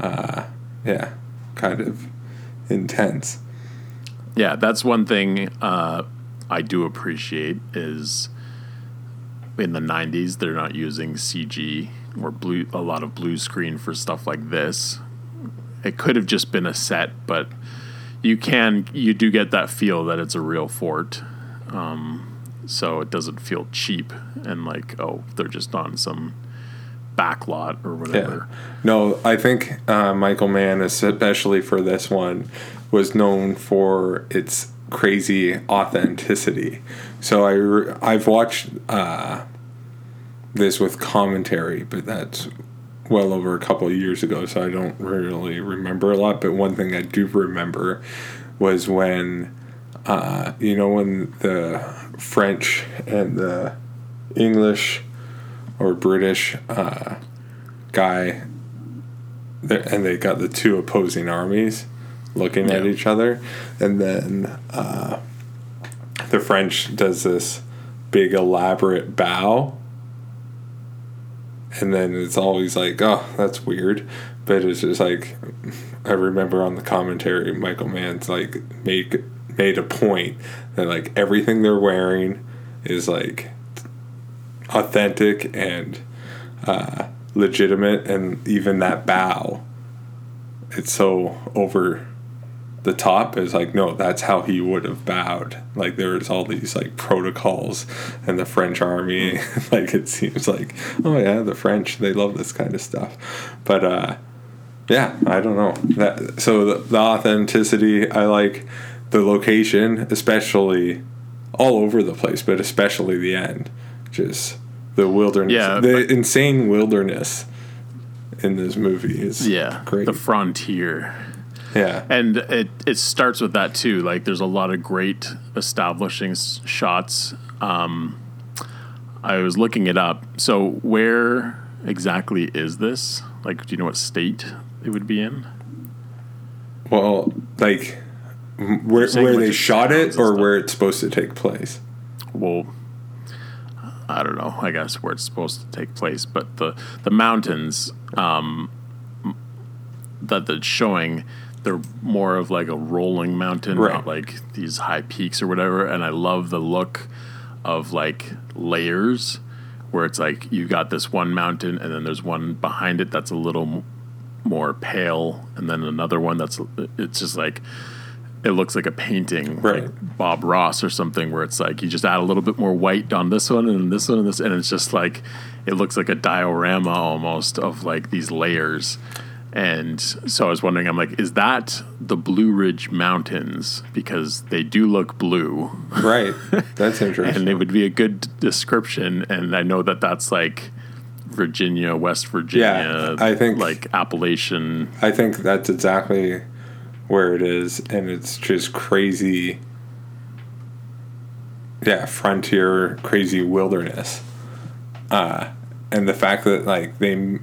uh, yeah, kind of intense. Yeah, that's one thing uh, I do appreciate is in the '90s they're not using CG or blue a lot of blue screen for stuff like this. It could have just been a set, but you can you do get that feel that it's a real fort, um, so it doesn't feel cheap and like oh they're just on some back lot or whatever. Yeah. No, I think uh, Michael Mann, especially for this one, was known for its crazy authenticity. So I re- I've watched uh, this with commentary, but that's well over a couple of years ago, so I don't really remember a lot. But one thing I do remember was when, uh, you know, when the French and the English or British uh, guy and they got the two opposing armies looking at each other, and then uh, the French does this big elaborate bow, and then it's always like, oh, that's weird, but it's just like I remember on the commentary, Michael Mann's like made made a point that like everything they're wearing is like authentic and uh, legitimate, and even that bow, it's so over the top. Is like no, that's how he would have bowed. Like there's all these like protocols, and the French army, like it seems like oh yeah, the French they love this kind of stuff, but uh, yeah, I don't know that. So the, the authenticity, I like the location, especially all over the place, but especially the end, just the wilderness, Yeah, the insane wilderness in this movie is Yeah, great. the frontier. Yeah, And it it starts with that too. Like there's a lot of great establishing s- shots. Um, I was looking it up. So where exactly is this? Like, do you know what state it would be in? well, like where where like, they shot it or where it's supposed to take place. Well, I don't know. I guess where it's supposed to take place, but the the mountains um, that they're showing, they're more of like a rolling mountain, Right. not like these high peaks or whatever. And I love the look of like layers, where it's like you got this one mountain, and then there's one behind it that's a little m- more pale, and then another one that's it's just like it looks like a painting, Right. like Bob Ross or something, where it's like you just add a little bit more white on this one and this one and this, and it's just like it looks like a diorama almost of like these layers. And so I was wondering, I'm like, is that the Blue Ridge Mountains? Because they do look blue, Right, that's interesting. and it would be a good description. And I know that that's like Virginia, West Virginia, yeah, I think- like Appalachian. I think that's exactly where it is, and it's just crazy. Yeah, frontier, crazy wilderness, uh, and the fact that like they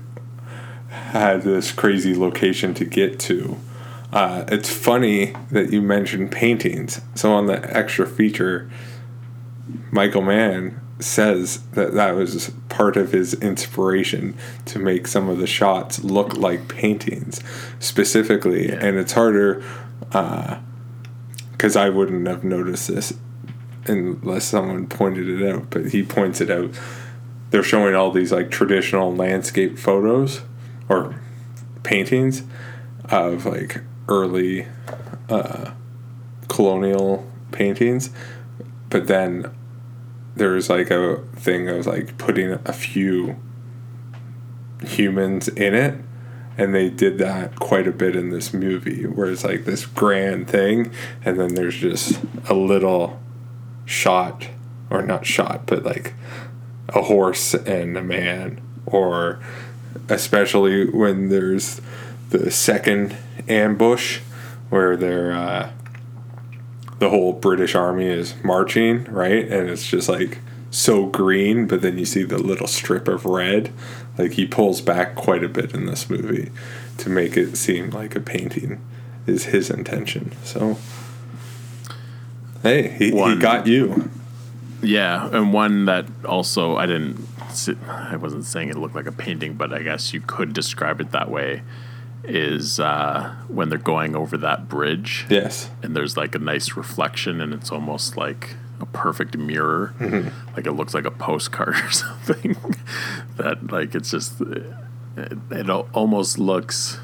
had this crazy location to get to. Uh, it's funny that you mentioned paintings. So on the extra feature, Michael Mann says that that was part of his inspiration to make some of the shots look like paintings specifically and it's harder because i wouldn't have noticed this unless someone pointed it out but he points it out they're showing all these like traditional landscape photos or paintings of like early uh, colonial paintings. But then there's like a thing of like putting a few humans in it. And they did that quite a bit in this movie where it's like this grand thing and then there's just a little shot or not shot but like a horse and a man or especially when there's the second ambush where they're uh, the whole British army is marching, right? And it's just like so green, but then you see the little strip of red. Like he pulls back quite a bit in this movie to make it seem like a painting is his intention. So hey, he, he got you. Yeah, and one that also I didn't. I wasn't saying it looked like a painting, but I guess you could describe it that way. Is uh, when they're going over that bridge, Yes. and there's like a nice reflection, and it's almost like a perfect mirror. Like it looks like a postcard or something. that like it's just it, it almost looks.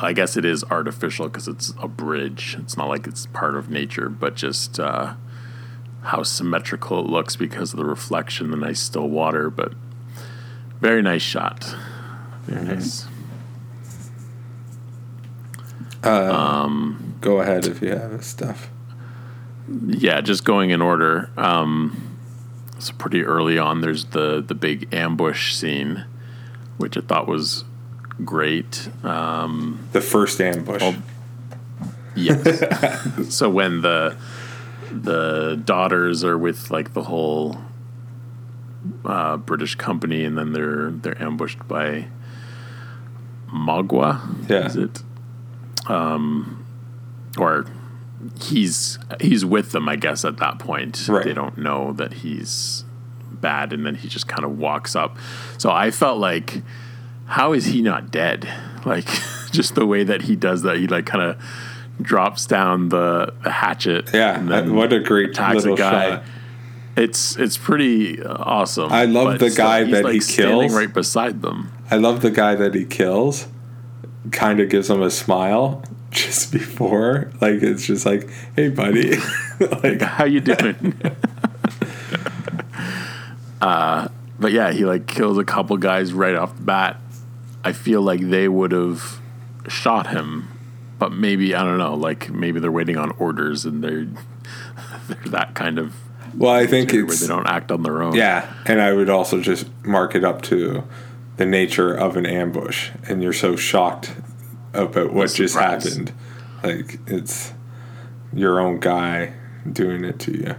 I guess it is artificial because it's a bridge. It's not like it's part of nature, but just uh, how symmetrical it looks because of the reflection, the nice still water. But very nice shot. Very nice. Go ahead if you have stuff. Yeah, just going in order. Um, it's pretty early on. There's the the big ambush scene, which I thought was great. Um, The first ambush. Oh. yes. so when the the daughters are with like the whole uh, British company, and then they're they're ambushed by Magua. Yeah. Is it? Um, or he's he's with them, I guess, at that point. Right. They don't know that he's bad, and then he just kind of walks up. So I felt like, how is he not dead? Like, just the way that he does that, he like kind of drops down the, the hatchet. Yeah, what a great little a guy. shot. It's it's pretty awesome. I love the guy that like, he kills. right beside them. I love the guy that he kills. Kind of gives him a smile just before, like it's just like, "Hey, buddy, like how you doing?" uh, but yeah, he like kills a couple guys right off the bat. I feel like they would have shot him, but maybe I don't know. Like maybe they're waiting on orders and they're they're that kind of Well, I think where it's they don't act on their own. Yeah, and I would also just mark it up to the nature of an ambush, and you're so shocked about what just happened. Like it's your own guy doing it to you.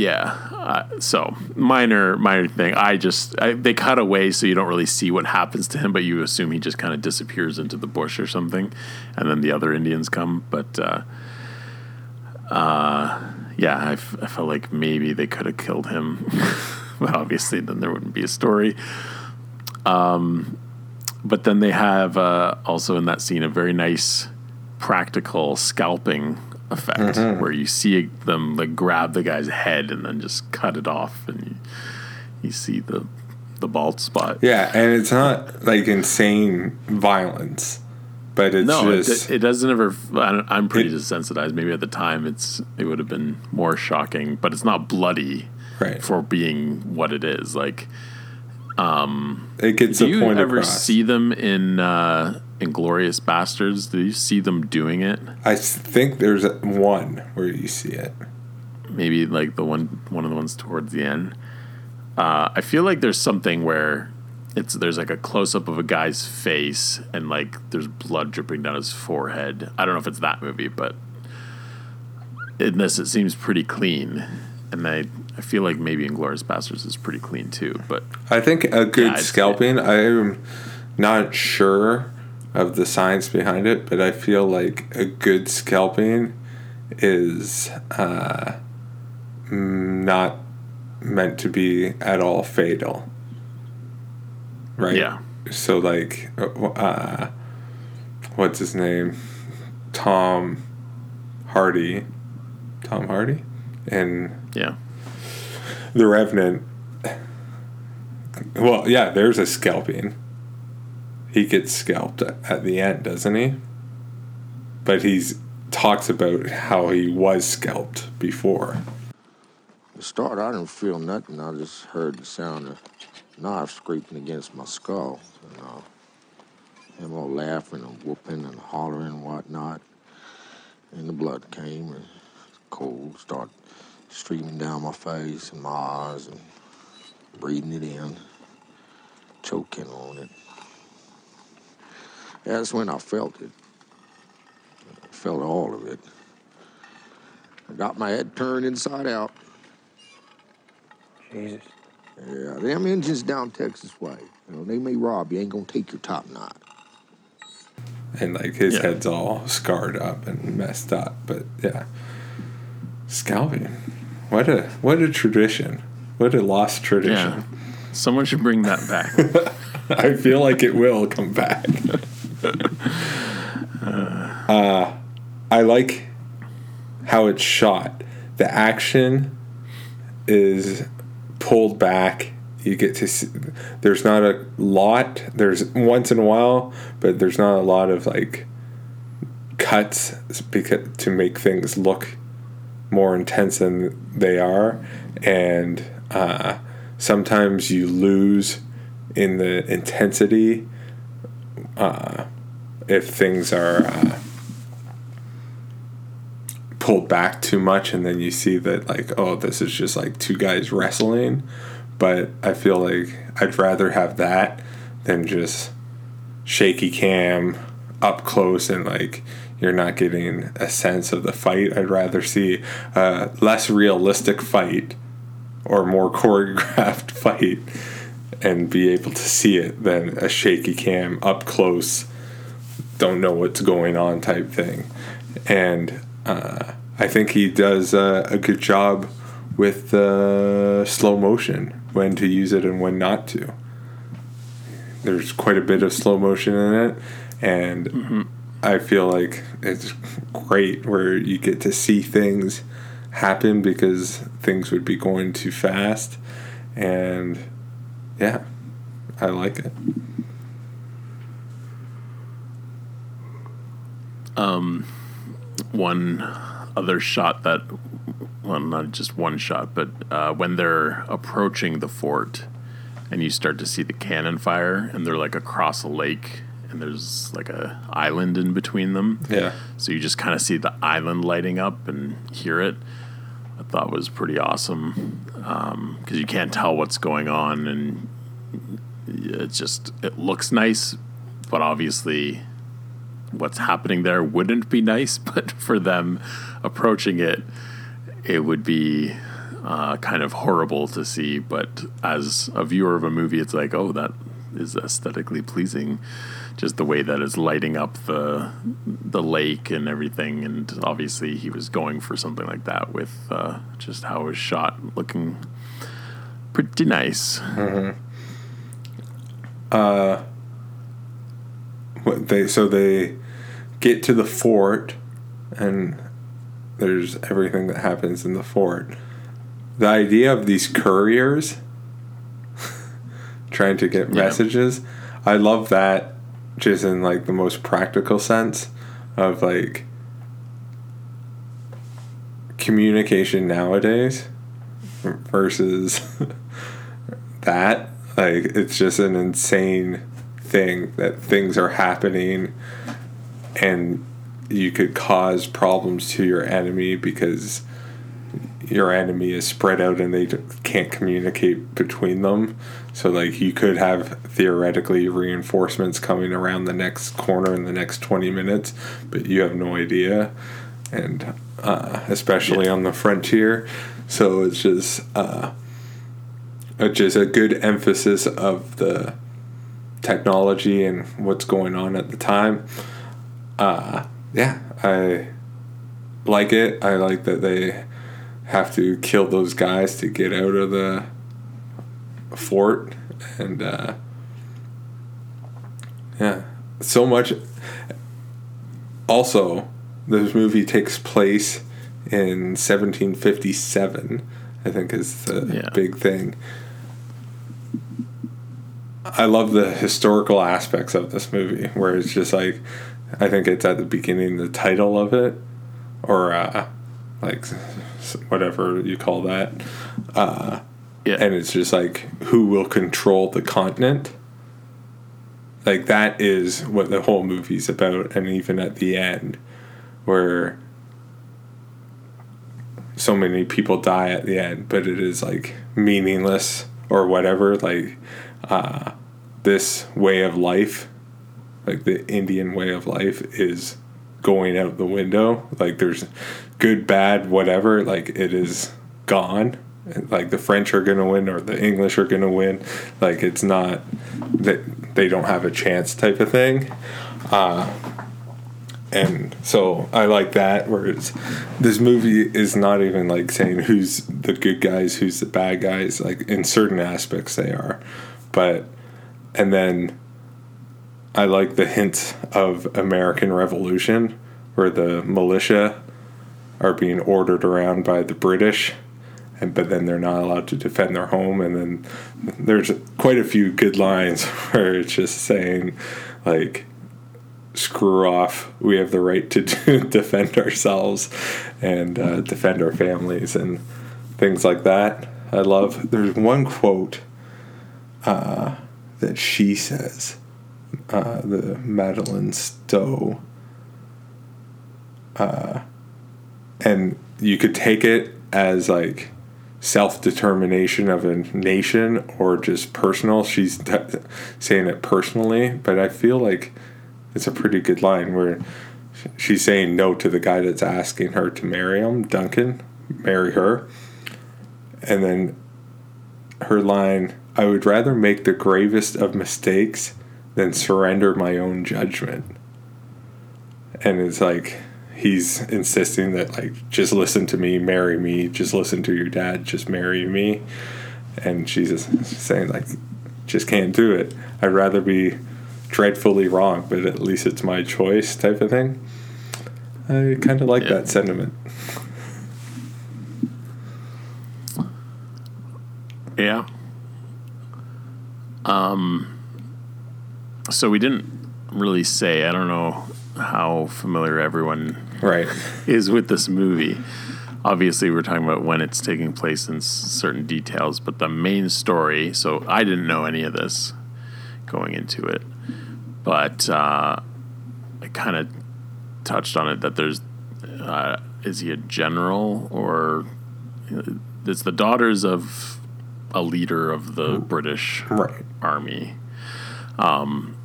Yeah. Uh, so minor, minor thing. I just I, they cut away so you don't really see what happens to him, but you assume he just kind of disappears into the bush or something, and then the other Indians come. But uh, uh, yeah, I, f- I felt like maybe they could have killed him, but obviously then there wouldn't be a story. Um, but then they have uh, also in that scene a very nice practical scalping effect Mhm. where you see them like grab the guy's head and then just cut it off and you, you see the the bald spot. Yeah, and it's not like insane violence, but it's no, just it, it doesn't ever. I'm pretty desensitized. Maybe at the time it's it would have been more shocking, but it's not bloody right. for being what it is. Like, um, It gets do you point ever across. see them in uh, Inglourious Basterds? Do you see them doing it? I think there's one where you see it. maybe like the one one of the ones towards the end. Uh, I feel like there's something where it's there's like a close up of a guy's face and like there's blood dripping down his forehead. I don't know if it's that movie, but in this it seems pretty clean, and I I feel like maybe Inglourious Basterds is pretty clean too. But I think a good it's- scalping. I'm not sure of the science behind it, but I feel like a good scalping is uh, not meant to be at all fatal. Right. Yeah. So like, uh, what's his name? Tom Hardy. Tom Hardy, and yeah, the Revenant. Well, yeah, there's a scalping. He gets scalped at the end, doesn't he? But he's talks about how he was scalped before. To start, I didn't feel nothing. I just heard the sound of knives scraping against my skull. And, uh, him all laughing and whooping and hollering and whatnot. And the blood came and cold started streaming down my face and my eyes and breathing it in, choking on it. That's when I felt it. I felt all of it. I got my head turned inside out. Jesus. Yeah, them engines down Texas way. You know, they may rob you, ain't gonna take your top knot. And like his Yeah. head's all scarred up and messed up. But yeah. Scalping. What a what a tradition. What a lost tradition. yeah. Someone should bring that back. I feel like it will come back. uh, I like how it's shot. The action is pulled back. You get to see, there's not a lot. There's once in a while, but there's not a lot of like cuts because to make things look more intense than they are, and uh, sometimes you lose in the intensity uh, if things are uh, pulled back too much and then you see that like oh this is just like two guys wrestling. But i feel like i'd rather have that than just shaky cam up close and like you're not getting a sense of the fight. I'd rather see a less realistic fight or more choreographed fight and be able to see it than a shaky cam up close, don't know what's going on type thing. And uh, I think he does uh, a good job with uh, slow motion, when to use it and when not to. There's quite a bit of slow motion in it, and Mm-hmm. I feel like it's great where you get to see things happen because things would be going too fast, and yeah, I like it. Um, one other shot that, well, not just one shot, but uh, when they're approaching the fort, and you start to see the cannon fire, and they're like across a lake, and there's like a island in between them. Yeah. So you just kind of see the island lighting up and hear it. I thought was pretty awesome because you can't tell what's going on, and it's just it looks nice, but obviously what's happening there wouldn't be nice. But for them approaching it, it would be uh, kind of horrible to see. But as a viewer of a movie, it's like, oh, that is aesthetically pleasing. Just the way that it's lighting up the the lake and everything, and obviously he was going for something like that with uh, just how it was shot, looking pretty nice. Mm-hmm. Uh, what they so they get to the fort, and there's everything that happens in the fort. The idea of these couriers trying to get Yeah. messages, I love that. Just in like the most practical sense of like communication nowadays versus that like it's just an insane thing that things are happening and you could cause problems to your enemy because your enemy is spread out and they can't communicate between them. So like you could have theoretically reinforcements coming around the next corner in the next 20 minutes but you have no idea. And uh, especially on the frontier. So it's just uh, it's just a good emphasis of the technology and what's going on at the time. Uh, yeah, I like it. I like that they have to kill those guys to get out of the fort, and uh, yeah, so much. Also, this movie takes place in 1757. I think is the Yeah. big thing. I love the historical aspects of this movie, where it's just like, I think it's at the beginning, the title of it, or uh, like whatever you call that. Uh, Yeah. And it's just like, who will control the continent? Like, that is what the whole movie's about. And even at the end, where so many people die at the end, but it is like meaningless or whatever. Like uh, this way of life, like the Indian way of life, is going out the window. Like there's good, bad, whatever. Like it is gone. Like the French are gonna win or the English are gonna win. Like it's not that they don't have a chance type of thing. Uh, and so I like that. Where it's this movie is not even like saying who's the good guys, who's the bad guys. Like in certain aspects they are, but and then I like the hint of American Revolution, where the militia are being ordered around by the British, and but then they're not allowed to defend their home. And then there's quite a few good lines where it's just saying like screw off. We have the right to do, defend ourselves and uh, defend our families and things like that. I love. There's one quote uh, that she says, uh, the Madeleine Stowe, uh, and you could take it as like self determination of a nation or just personal. She's saying it personally, but I feel like it's a pretty good line where she's saying no to the guy that's asking her to marry him, Duncan, marry her. And then her line I would rather make the gravest of mistakes than surrender my own judgment. And it's like he's insisting that like just listen to me, marry me, just listen to your dad, just marry me. And she's just saying like just can't do it. I'd rather be dreadfully wrong, but at least it's my choice type of thing. I kind of like that sentiment. Yeah. Um. So we didn't really say. I don't know how familiar everyone right is with this movie. Obviously, we're talking about when it's taking place in s- certain details, but the main story. So I didn't know any of this going into it, but uh, I kind of touched on it that there's. Uh, is he a general or? It's the daughters of a leader of the British right. army. Um,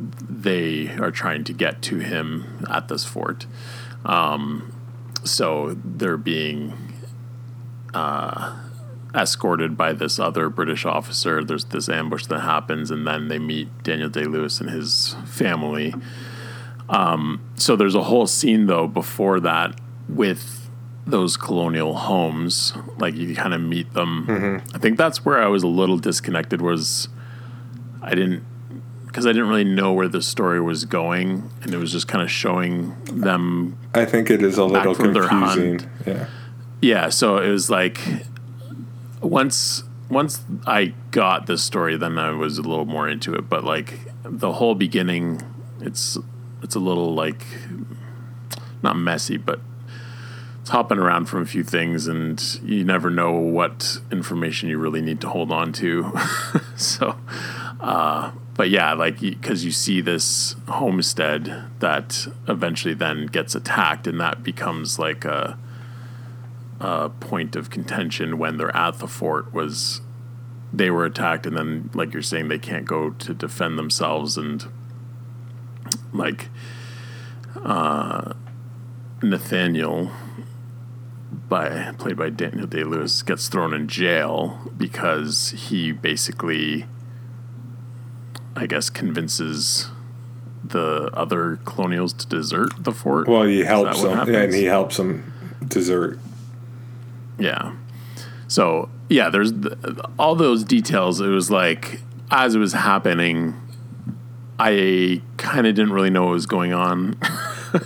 they are trying to get to him at this fort. Um, so they're being uh, escorted by this other British officer. There's this ambush that happens, and then they meet Daniel Day Lewis and his family. Um, so there's a whole scene, though, before that with those colonial homes. Like you kind of meet them. Mhm. I think that's where I was a little disconnected. Was I didn't because I didn't really know where the story was going, and it was just kind of showing them. I think it is a little confusing. Yeah. Yeah, so it was like once once I got this story, then I was a little more into it. But like the whole beginning, it's it's a little like not messy, but it's hopping around from a few things, and you never know what information you really need to hold on to. so, uh, but yeah, like because you see this homestead that eventually then gets attacked, and that becomes like a a point of contention when they're at the fort was they were attacked and then like you're saying they can't go to defend themselves and like uh Nathaniel by played by Daniel Day Lewis gets thrown in jail because he basically I guess convinces the other colonials to desert the fort. Well, he helps them, and he helps them desert. Yeah. So yeah, there's th- all those details. It was like as it was happening, I kind of didn't really know what was going on.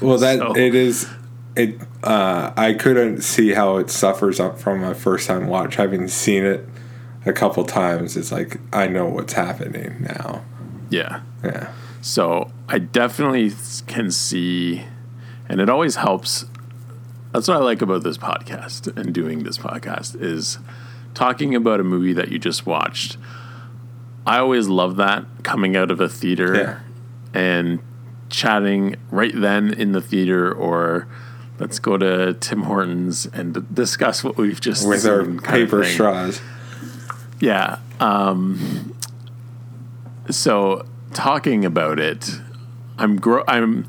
Well, that So- it is. It. Uh, I couldn't see how it suffers up from a first time watch. Having seen it a couple times, it's like I know what's happening now. Yeah. Yeah. So I definitely can see, and it always helps. That's what I like about this podcast and doing this podcast is talking about a movie that you just watched. I always love that coming out of a theater Yeah. and chatting right then in the theater or let's go to Tim Hortons and discuss what we've just With our paper straws. Yeah. Um, so talking about it, I'm gro- I'm.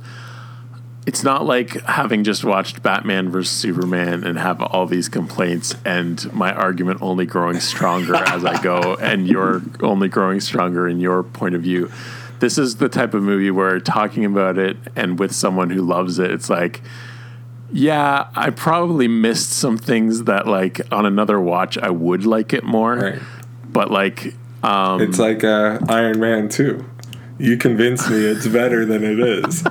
It's not like having just watched Batman versus Superman and have all these complaints and my argument only growing stronger as I go and you're only growing stronger in your point of view. This is the type of movie where talking about it and with someone who loves it, it's like, yeah, I probably missed some things that like on another watch I would like it more. Right. But like um It's like uh, Iron Man two. You convince me it's better than it is.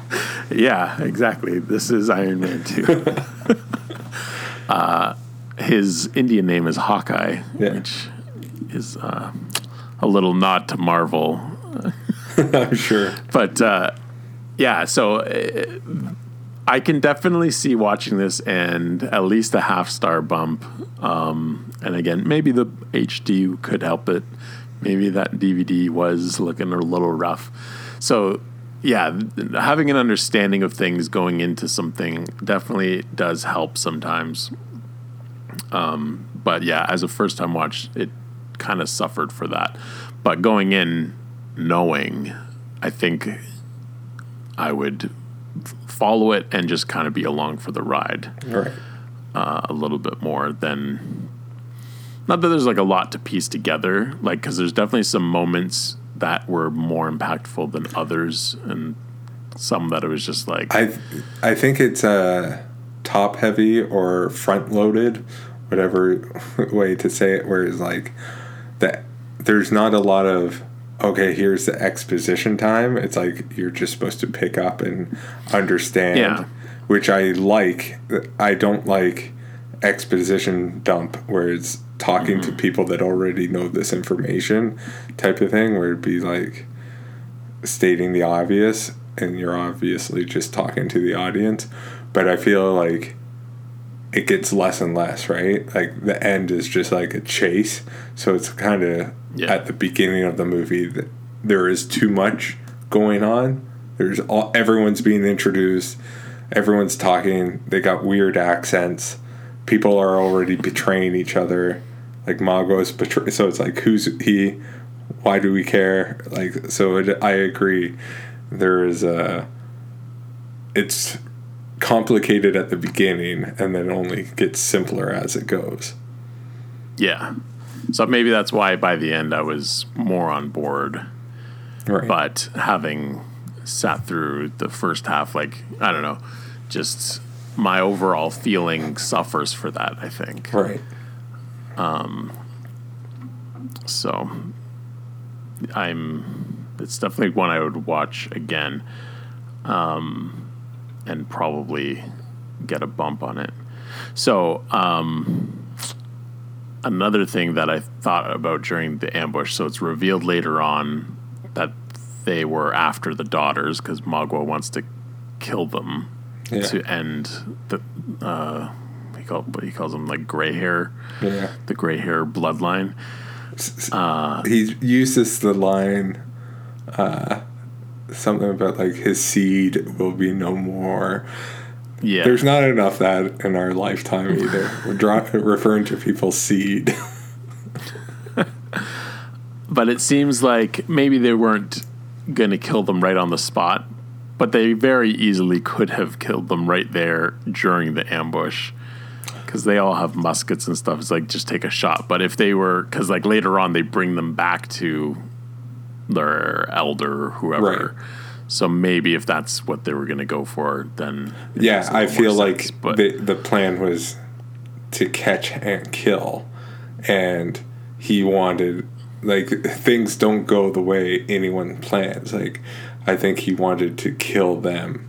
yeah, exactly. This is Iron Man 2. uh his Indian name is Hawkeye, which is uh, a little nod to Marvel. I'm sure. But uh, yeah, so uh, I can definitely see watching this and at least a half star bump. Um, and again, maybe the HD could help it. Maybe that DVD was looking a little rough. So yeah, having an understanding of things going into something definitely does help sometimes. Um, but yeah, as a first time watch, it kind of suffered for that. But going in knowing, I think I would follow it and just kind of be along for the ride Right. uh, a little bit more than not that there's like a lot to piece together, like because there's definitely some moments that were more impactful than others, and some that it was just like I I think it's uh, top heavy or front loaded, whatever way to say it. Where it's like that, there's not a lot of okay. Here's the exposition time. It's like you're just supposed to pick up and understand, Yeah. which I like. I don't like exposition dump where it's talking to mm-hmm. people that already know this information type of thing where it'd be like stating the obvious and you're obviously just talking to the audience. But i feel like it gets less and less right? Like the end is just like a chase. So it's kind of at the beginning of the movie that there is too much going on. There's all everyone's being introduced. Everyone's talking. They got weird accents people are already betraying each other like Magua's betray so it's like who's he why do we care like so it, i agree there is a it's complicated at the beginning and then only gets simpler as it goes yeah. So maybe that's why by the end I was more on board. Right. But having sat through the first half, like I don't know, just my overall feeling suffers for that. I think. Right. Um. So, I'm. It's definitely one I would watch again, um, and probably get a bump on it. So, um, another thing that I thought about during the ambush. So it's revealed later on that they were after the daughters because Magua wants to kill them Yeah. to end the. Uh, he, call, he calls them like gray hair. Yeah. The gray hair bloodline. Uh, he uses the line uh, something about like his seed will be no more Yeah. there's not enough that in our lifetime either we're dra- referring to people's seed but it seems like maybe they weren't going to kill them right on the spot, but they very easily could have killed them right there during the ambush because they all have muskets and stuff. It's like just take a shot. But if they were, because like later on they bring them back to their elder or whoever. Right. So maybe if that's what they were going to go for, then yeah i feel like sense, the, the plan was to catch and kill and he wanted like things don't go the way anyone plans like i think he wanted to kill them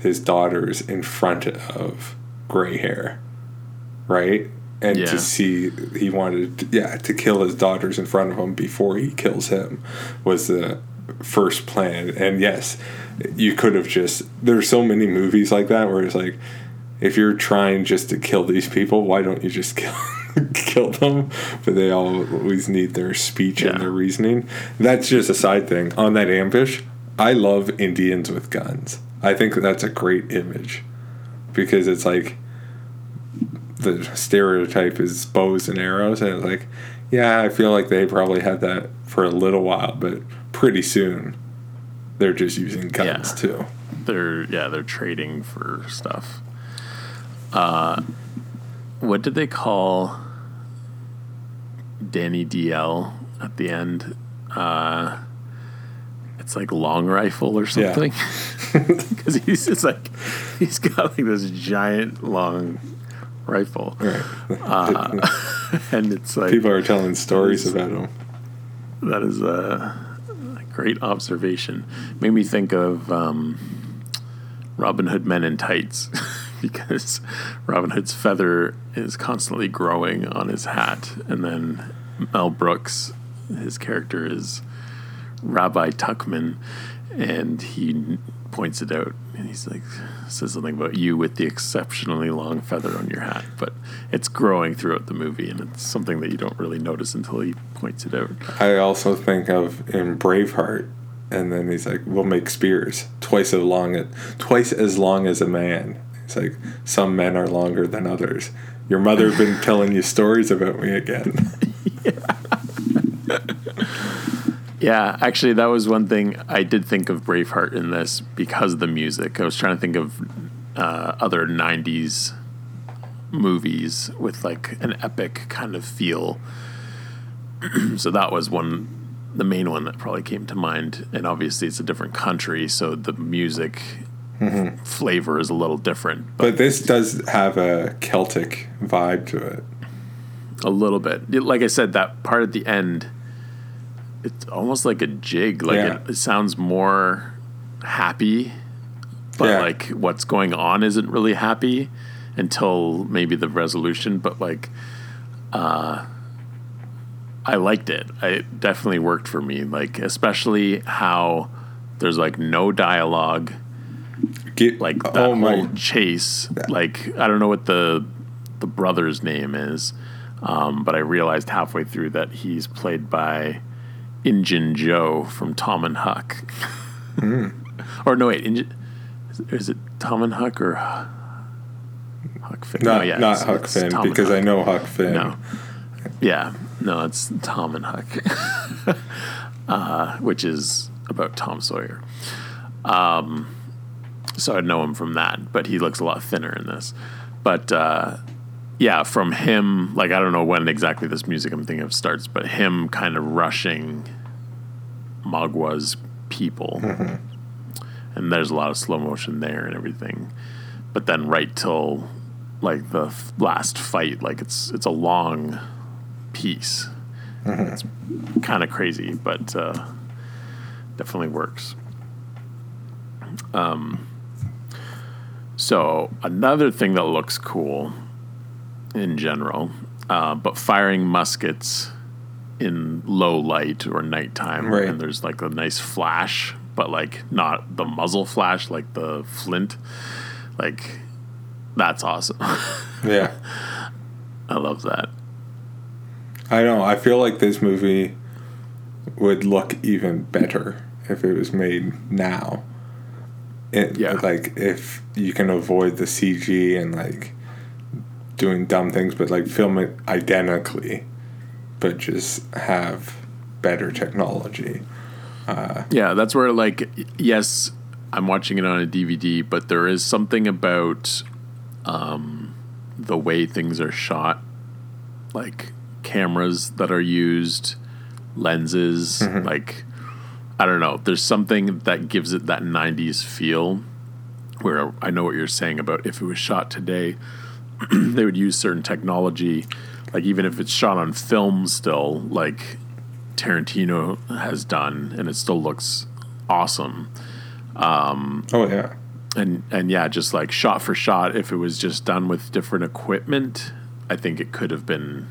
his daughters in front of gray hair right? And Yeah. to see he wanted to, yeah to kill his daughters in front of him before he kills him was the first plan. And yes you could have just there's so many movies like that where it's like if you're trying just to kill these people why don't you just kill kill them? But they always need their speech and their reasoning. That's just a side thing. On that ambush i love indians with guns i think that's a great image because it's like the stereotype is bows and arrows and it's like yeah i feel like they probably had that for a little while but pretty soon they're just using guns too they're yeah they're trading for stuff. Uh, what did they call Danny DL at the end? Uh, it's like long rifle or something. Because he's just like he's got like this giant long rifle, uh, and it's like people are telling stories about him. that is a, a great observation. Made me think of um, Robin Hood Men in Tights because Robin Hood's feather is constantly growing on his hat, and then Mel Brooks, his character is Rabbi Tuckman, and he points it out, and he's like says something about you with the exceptionally long feather on your hat, but it's growing throughout the movie, and it's something that you don't really notice until he points it out. i also think of in braveheart and then he's like we'll make spears twice as long twice as long as a man. It's like some men are longer than others. Your mother been telling you stories about me again. Yeah, actually, that was one thing I did think of Braveheart in this because of the music. I was trying to think of uh, other '90s movies with like an epic kind of feel. so that was one the main one that probably came to mind and obviously it's a different country so the music Mhm. flavor is a little different But this does have a Celtic vibe to it. a little bit like i said that part at the end it's almost like a jig like Yeah. it, it sounds more happy but Yeah. like what's going on isn't really happy until maybe the resolution but like uh i liked it it definitely worked for me like especially how there's like no dialogue Get, like that oh my- whole chase like i don't know what the the brother's name is um, but i realized halfway through that he's played by Injun Joe from Tom and Huck. Hmm. or no, wait, Injun, is, is it Tom and Huck or Huck Finn? Not, no, yeah, not Huck Finn Tom because Huck. I know Huck Finn. No. Yeah, no, it's Tom and Huck, uh, which is about Tom Sawyer. Um, so I'd know him from that, but he looks a lot thinner in this. But uh, yeah, from him, like I don't know when exactly this music I'm thinking of starts, but him kind of rushing Magua's people, and there's a lot of slow motion there and everything. But then right till like the f- last fight, like it's it's a long piece. It's kind of crazy, but uh, definitely works. Um, so another thing that looks cool in general, uh, but firing muskets in low light or nighttime, Right. and there's like a nice flash, but like not the muzzle flash, like the flint. Like that's awesome. Yeah. I love that. I don't know. I feel like this movie would look even better if it was made now. It, Yeah. Like if you can avoid the CG and like doing dumb things, but like film it identically, but just have better technology. Uh, Yeah, that's where like yes, I'm watching it on a DVD, but there is something about um, the way things are shot, like cameras that are used, lenses, Mhm. like I don't know. There's something that gives it that '90s feel. Where I know what you're saying about if it was shot today, they would use certain technology, like even if it's shot on film still, like Tarantino has done, and it still looks awesome. Um, oh yeah, and and yeah, just like shot for shot, if it was just done with different equipment, I think it could have been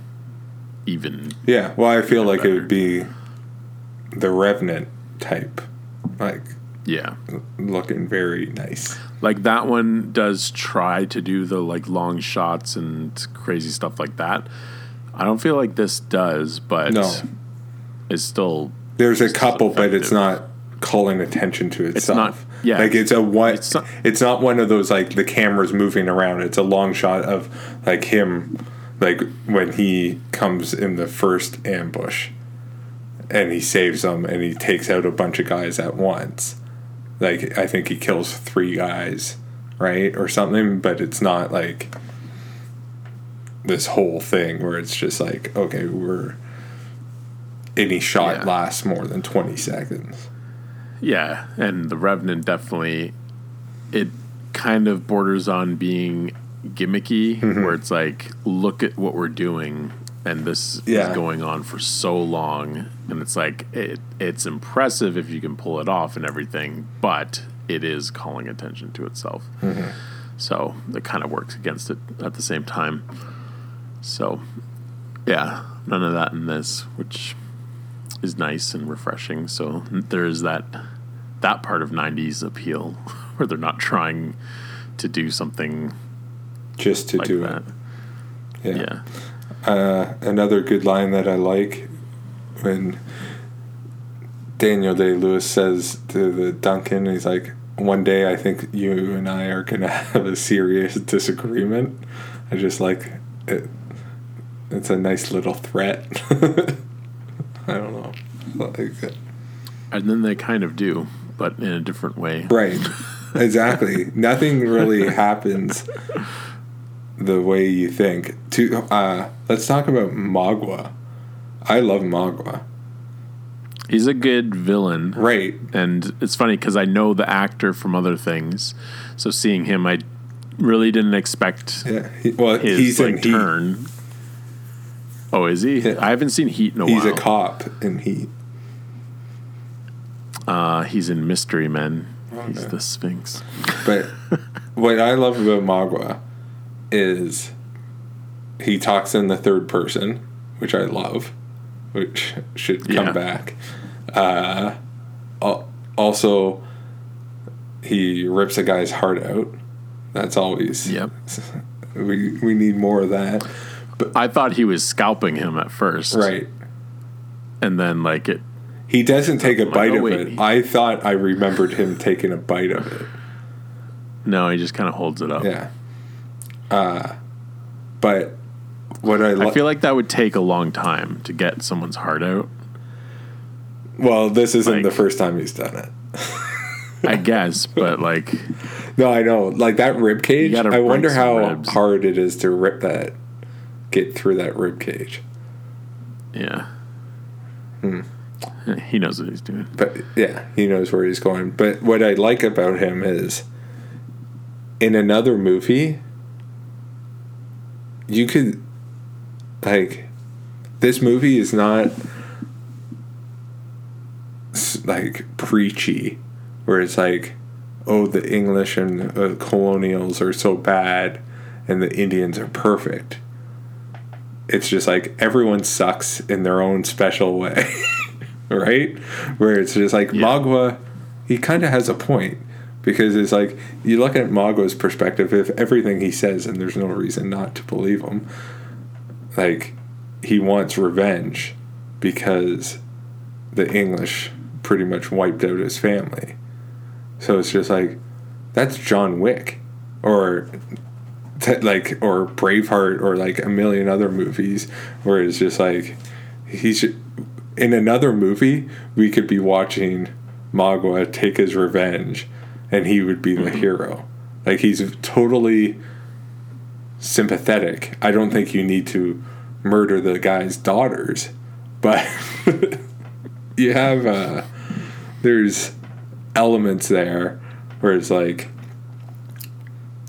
even. yeah. Well, I feel like it would be the Revenant type, like Yeah. looking very nice. Like that one does try to do the like long shots and crazy stuff like that. I don't feel like this does, but No. it's still There's a couple, but it's not calling attention to itself. It's not- yeah. like it's a one. It's not, one of those like the cameras moving around. It's a long shot of like him, like when he comes in the first ambush, and he saves them, and he takes out a bunch of guys at once. Like I think he kills three guys, right, or something. But it's not like this whole thing where it's just like okay, we're any shot Yeah. lasts more than 20 seconds. Yeah, and the Revenant definitely it kind of borders on being gimmicky Mhm. where it's like look at what we're doing and this Yeah. is going on for so long and it's like it it's impressive if you can pull it off and everything, but it is calling attention to itself. Mhm. So it kind of works against it at the same time. So yeah, none of that in this, which is nice and refreshing. So there is that that part of '90s appeal where they're not trying to do something Just to like do that. it. Yeah. Uh, another good line that I like when Daniel Day Lewis says to the Duncan, he's like, "One day I think you and I are gonna have a serious disagreement." I just like it. It's a nice little threat. I don't know. Like it. And then they kind of do, but in a different way. Right. Exactly. Nothing really happens the way you think. To uh, let's talk about Magua. I love Magua. He's a good villain, right? And it's funny because I know the actor from other things, so seeing him, I really didn't expect. Yeah, he, well, his he's like in Heat. Oh, is he? I haven't seen Heat in a He's while. a cop in Heat. Uh, he's in Mystery Men. He's Okay. the Sphinx. But what I love about Magua is he talks in the third person, which I love, which should come Yeah. back. Uh, also, he rips a guy's heart out. That's always Yep. We we need more of that. But I thought he was scalping him at first, Right. And then like it. He doesn't take a like, bite oh, of wait. it. I thought I remembered him taking a bite of it. No, he just kind of holds it up. Yeah. Uh, but what I, lo- I feel like that would take a long time to get someone's heart out. well, this isn't like- the first time he's done it. I guess, but like, No, I know. Like that rib cage. I wonder how ribs. hard it is to rip that, get through that rib cage. yeah, Hmm. he knows what he's doing. But yeah, he knows where he's going. But what I like about him is, in another movie, you could, like, this movie is not like preachy, where it's like, oh, the English and uh, colonials are so bad, and the Indians are perfect. It's just like everyone sucks in their own special way. right? Where it's just like Magua, he kind of has a point because it's like you look at Magua's perspective. If everything he says, and there's no reason not to believe him, like he wants revenge because the English pretty much wiped out his family. So it's just like that's John Wick, or t- like or Braveheart, or like a million other movies where it's just like he's in another movie, we could be watching Magua take his revenge, and he would be the mm-hmm. hero. Like he's totally sympathetic. I don't think you need to murder the guy's daughters, but you have uh, there's elements there where it's like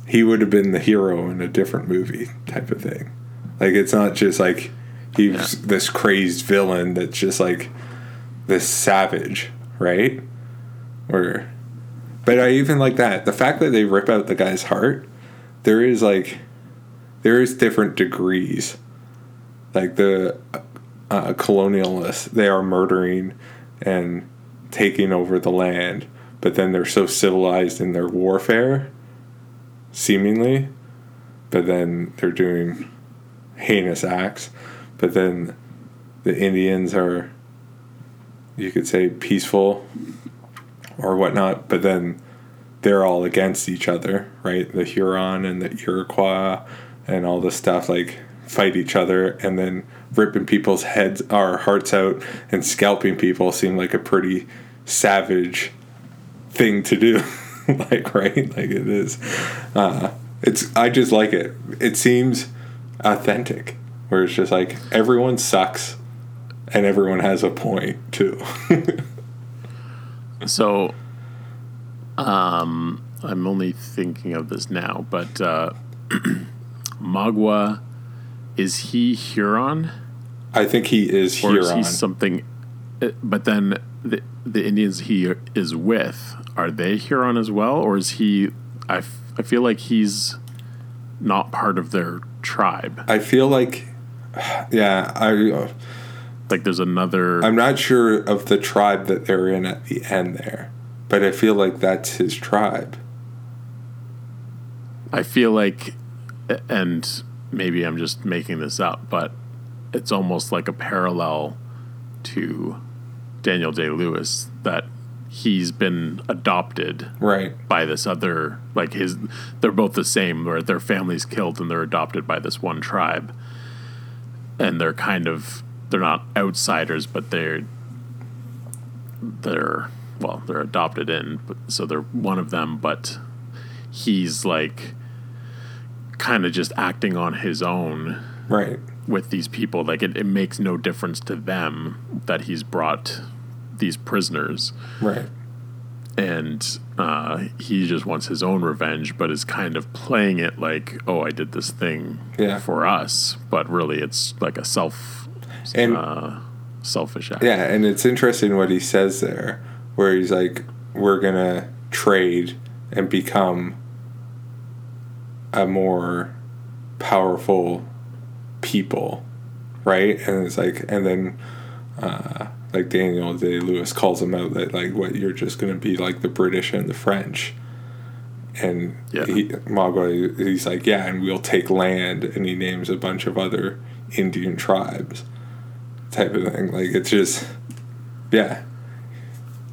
he would have been the hero in a different movie type of thing. Like it's not just like he's this crazed villain that's just like this savage, right? Or but I even like that. The fact that they rip out the guy's heart, there is like there is different degrees. Like the uh, colonialists, they are murdering and taking over the land, but then they're so civilized in their warfare, seemingly, but then they're doing heinous acts. But then the Indians are, you could say, peaceful or whatnot, but then they're all against each other, right? The Huron and the Iroquois and all this stuff, like fight each other and then ripping people's heads or hearts out and scalping people seem like a pretty savage thing to do. like, right? Like it is. Uh, it's, I just like it. It seems authentic where it's just like everyone sucks and everyone has a point too. So, um, I'm only thinking of this now, but uh, Magua, is he Huron? I think he is Or is he something? uh, But then the the Indians he is with are they Huron as well, or is he? I, f- I feel like he's not part of their tribe. I feel like, yeah, I. Like there's another. I'm not sure of the tribe that they're in at the end there, but I feel like that's his tribe. I feel like, and maybe I'm just making this up, but it's almost like a parallel to Daniel Day Lewis that he's been adopted right. by this other like his they're both the same where their family's killed and they're adopted by this one tribe. And they're kind of they're not outsiders but they're they're well they're adopted in but, so they're one of them but he's like kind of just acting on his own right. with these people. Like it, it makes no difference to them that he's brought these prisoners. Right. And uh, he just wants his own revenge but is kind of playing it like oh i did this thing Yeah. for us. But really it's like a self And- uh, selfish act. Yeah, and it's interesting what he says there, where he's like, "We're gonna trade and become a more powerful people, right?" And it's like, and then, uh, like Daniel Day Lewis calls him out that like, "What you're just gonna be like the British and the French." And Yeah. he, Magua, he's like, yeah, and we'll take land, and he names a bunch of other Indian tribes type of thing. Like it's just, yeah.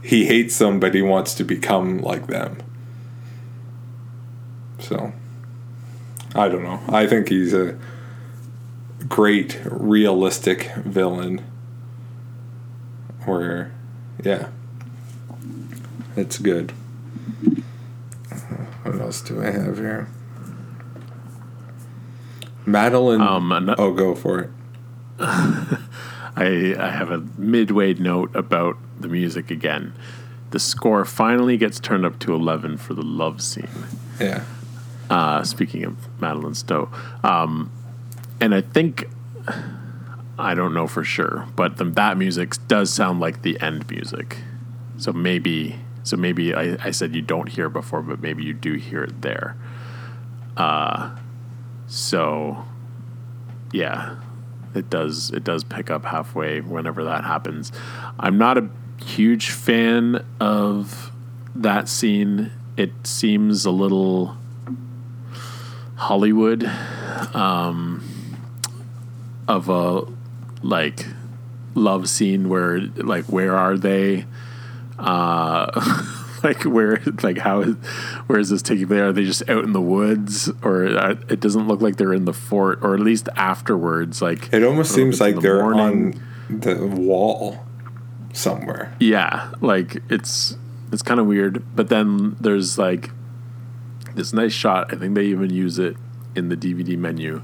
He hates them, but he wants to become like them. So, I don't know. I think he's a great, realistic villain. Where, yeah, it's good. What else do I have here? Madeleine. Um, ano- oh, go for it. I, I have a midway note about the music again. The score finally gets turned up to 11 for the love scene. Yeah. Uh, speaking of Madeleine Stowe. Um, and I think, I don't know for sure, but the, that music does sound like the end music. So maybe, so maybe I, I said you don't hear it before, but maybe you do hear it there. Uh, so, yeah, it does it does pick up halfway whenever that happens. I'm not a huge fan of that scene. It seems a little Hollywood um, of a like love scene where like where are they? Uh, like where like how is where is this taking place? Are they just out in the woods, or uh, it doesn't look like they're in the fort, or at least afterwards? Like It almost I don't know seems if it's in like the they're morning. on the wall somewhere. Yeah, like it's it's kind of weird. But then there's like this nice shot. I think they even use it in the DVD menu,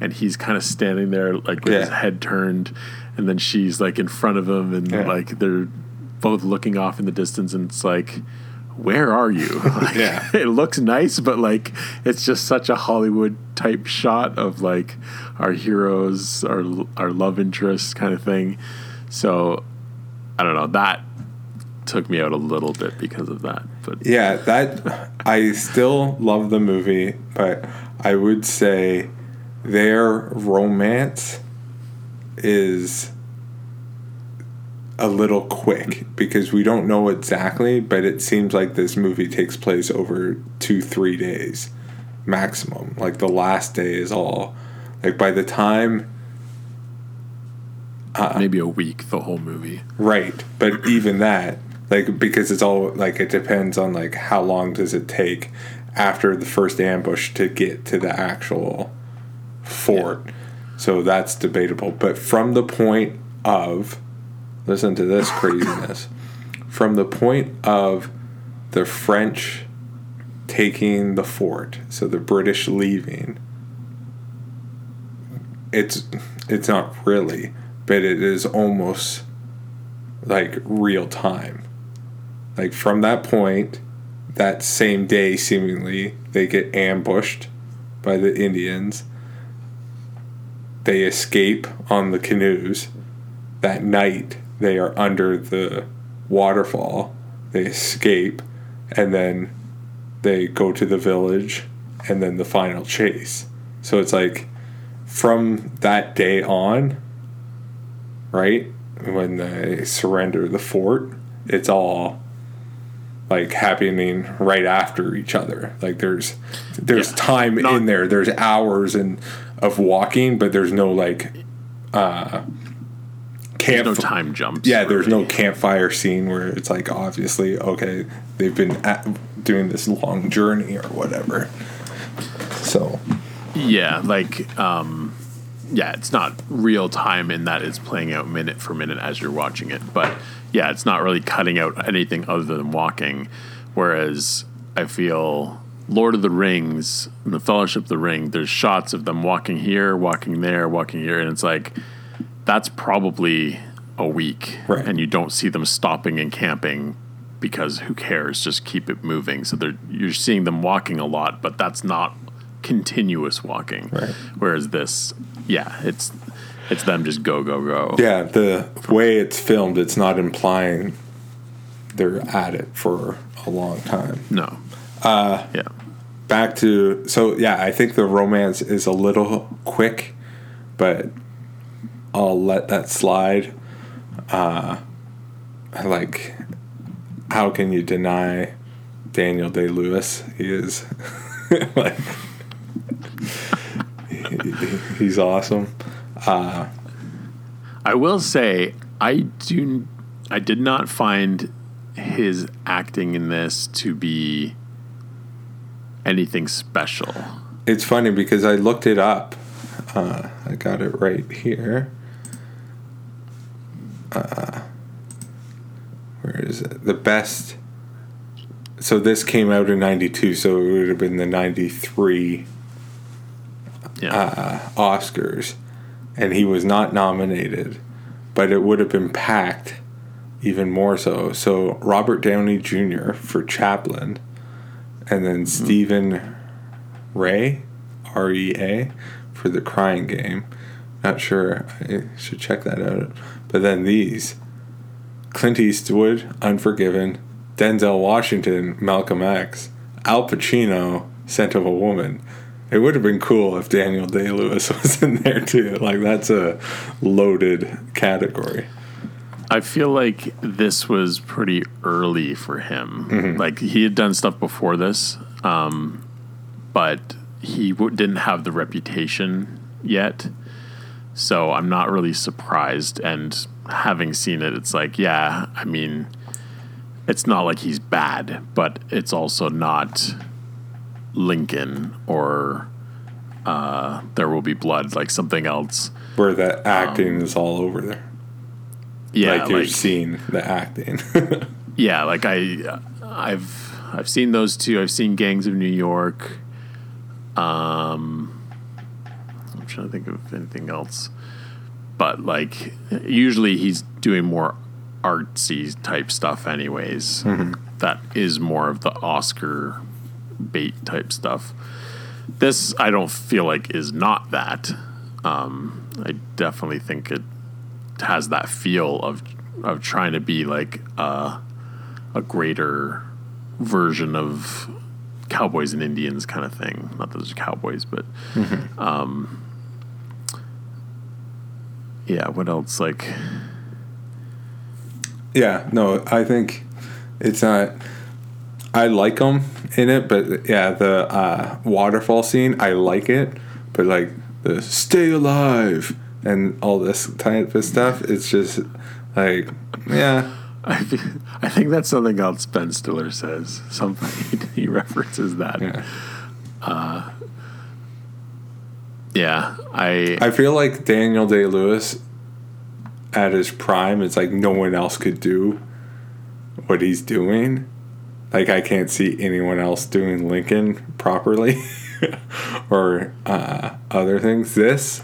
and he's kind of standing there like with his head turned, and then she's like in front of him, and Yeah. like they're both looking off in the distance, and it's like. Where are you? Like, Yeah. it looks nice, but like it's just such a Hollywood type shot of like our heroes, our our love interests kind of thing. So I don't know. That took me out a little bit because of that. But Yeah, that I still love the movie, but I would say their romance is a little quick because we don't know exactly, but it seems like this movie takes place over two, three days maximum. Like the last day is all like by the time Uh, maybe a week, the whole movie. Right, but even that, like, because it's all like it depends on like how long does it take after the first ambush to get to the actual fort. So that's debatable. But from the point of, listen to this craziness, from the point of the French taking the fort, so the British leaving, it's it's not really, but it is almost like real time. Like from that point, that same day, seemingly, they get ambushed by the Indians. They escape on the canoes. That night, they are under the waterfall. They escape, and then they go to the village, and then the final chase. So it's like from that day on, right? When they surrender the fort, it's all like happening right after each other. Like there's there's Yeah. time Not- in there. There's hours and of walking, but there's no like uh There's camp no time jumps. yeah, there's no campfire scene where it's like obviously okay, they've been at, doing this long journey or whatever. So Yeah, like um yeah, it's not real time in that it's playing out minute for minute as you're watching it. But yeah, it's not really cutting out anything other than walking. Whereas I feel Lord of the Rings, and the Fellowship of the Ring, there's shots of them walking here, walking there, walking here, and it's like that's probably a week, Right. and you don't see them stopping and camping because who cares? Just keep it moving. So they're you're seeing them walking a lot, but that's not continuous walking. Right. Whereas this, yeah, it's it's them just go go go. Yeah, the way it's filmed, it's not implying they're at it for a long time. No. Uh, yeah. Back to so yeah, I think the romance is a little quick, but I'll let that slide. Uh, like, how can you deny Daniel Day Lewis? He is like he's awesome. Uh, I will say I do I did not find his acting in this to be anything special. It's funny because I looked it up. Uh, I got it right here. Uh, where is it? The best. So this came out in '92, so it would have been the '93 uh, Oscars, and he was not nominated, but it would have been packed even more so. So Robert Downey Jr. for Chaplin, and then Stephen Rea, R E A, for the Crying Game. Not sure. I should check that out. But then these Clint Eastwood, Unforgiven, Denzel Washington, Malcolm X, Al Pacino, Scent of a Woman. It would have been cool if Daniel Day Lewis was in there too. Like, that's a loaded category. I feel like this was pretty early for him. Mhm. Like he had done stuff before this, um, but he w- didn't have the reputation yet. So I'm not really surprised. And having seen it, it's like, yeah, I mean, it's not like he's bad, but it's also not Lincoln or uh, There Will Be Blood, like something else. Where the acting is all over there. Yeah, like you're like- seeing the acting. yeah, like I, I've I've seen those two. I've seen Gangs of New York. Um, I'm trying to think of anything else, but like usually he's doing more artsy type stuff, anyways. Mhm. That is more of the Oscar bait type stuff. This I don't feel like is not that. Um, I definitely think it has that feel of of trying to be like a, a greater version of cowboys and Indians kind of thing. Not that there's cowboys, but Mhm. um, yeah. What else? Like Yeah, no, I think it's not. I like them in it, but yeah, the uh, waterfall scene, I like it, but like the stay alive and all this type of stuff, it's just like, yeah. I, I think that's something else Ben Stiller says. Something he references that. Yeah. Uh, yeah, I I feel like Daniel Day Lewis at his prime, it's like no one else could do what he's doing. Like I can't see anyone else doing Lincoln properly or uh, other things. This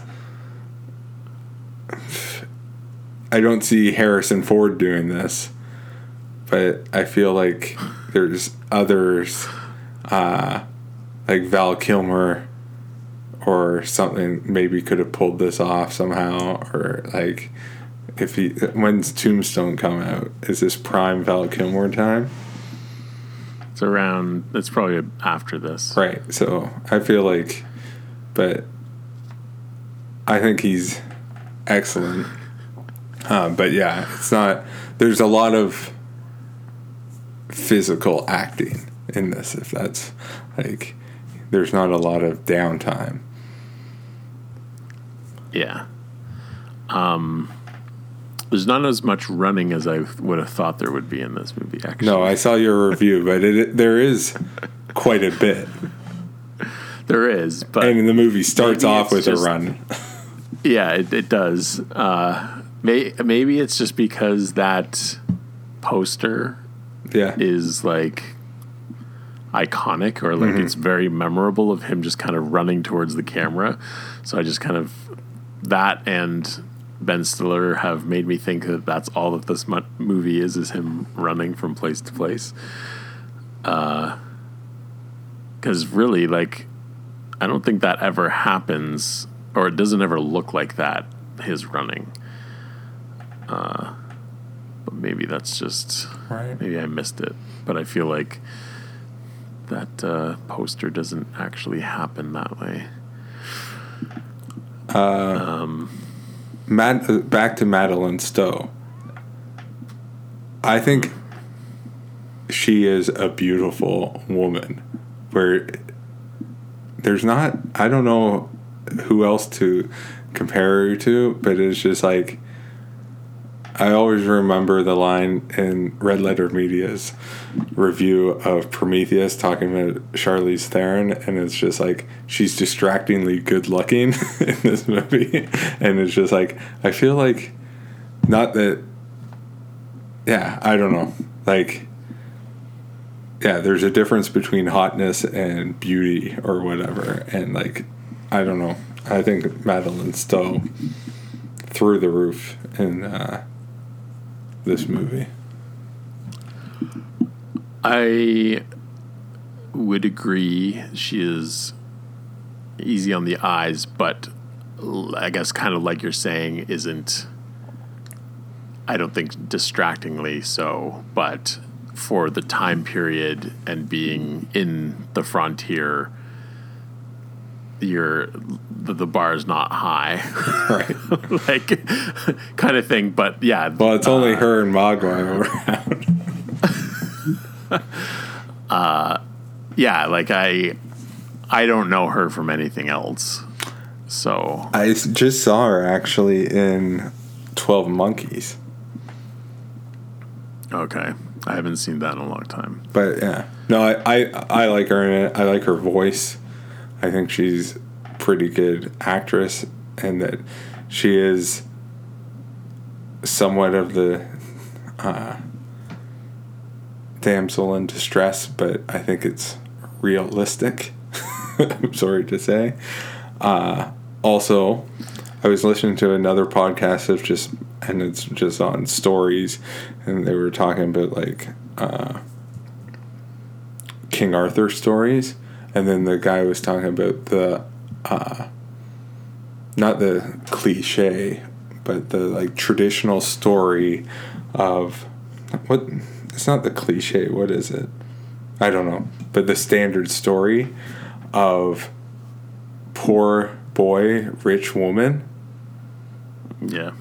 I don't see Harrison Ford doing this, but I feel like there's others uh, like Val Kilmer or something maybe could have pulled this off somehow or like if he when's Tombstone come out is this prime Val Kilmer time it's around. It's probably after this. right so I feel like but I think he's excellent uh, but yeah it's not there's a lot of physical acting in this if that's like there's not a lot of downtime Yeah. Um, there's not as much running as I would have thought there would be in this movie. Actually, No, I saw your review, but it, there is quite a bit. there is, but and the movie starts off with just- a run. Yeah, it, it does. Uh, may, maybe it's just because that poster Yeah. is like iconic or like Mhm. it's very memorable of him just kind of running towards the camera. So I just kind of that and Ben Stiller have made me think that that's all that this mo- movie is is him running from place to place. Uh cuz really like I don't think that ever happens or it doesn't ever look like that his running. Uh but maybe that's just Right. maybe I missed it. But I feel like that uh, poster doesn't actually happen that way. Uh, Mad, uh, back to Madeleine Stowe. I think she is a beautiful woman. Where there's not, I don't know who else to compare her to, but it's just like I always remember the line in Red Letter Media's review of Prometheus talking about Charlize Theron, and it's just like she's distractingly good looking in this movie, and it's just like I feel like not that, yeah, I don't know, like. Yeah, there's a difference between hotness and beauty or whatever. And like, I don't know. I think Madeleine Stowe through the roof in uh, this movie. I would agree she is easy on the eyes, but I guess kind of like you're saying, isn't. I don't think distractingly so, but for the time period and being in the frontier, you're the, the bar is not high, right? like kind of thing. But yeah, Well, it's only her and Magua around. uh, yeah, like I, I don't know her from anything else. So I just saw her actually in Twelve Monkeys. okay, I haven't seen that in a long time. But yeah, no, I, I I like her in it. I like her voice. I think she's pretty good actress, and that she is somewhat of the uh, damsel in distress. But I think it's realistic. I'm sorry to say. Uh, also, I was listening to another podcast of just, and it's just on stories, and they were talking about like. Uh, King Arthur stories, and then the guy was talking about the, uh, not the cliche, but the like traditional story of what? It's not the cliche. What is it? I don't know, but the standard story of poor boy, rich woman, Yeah,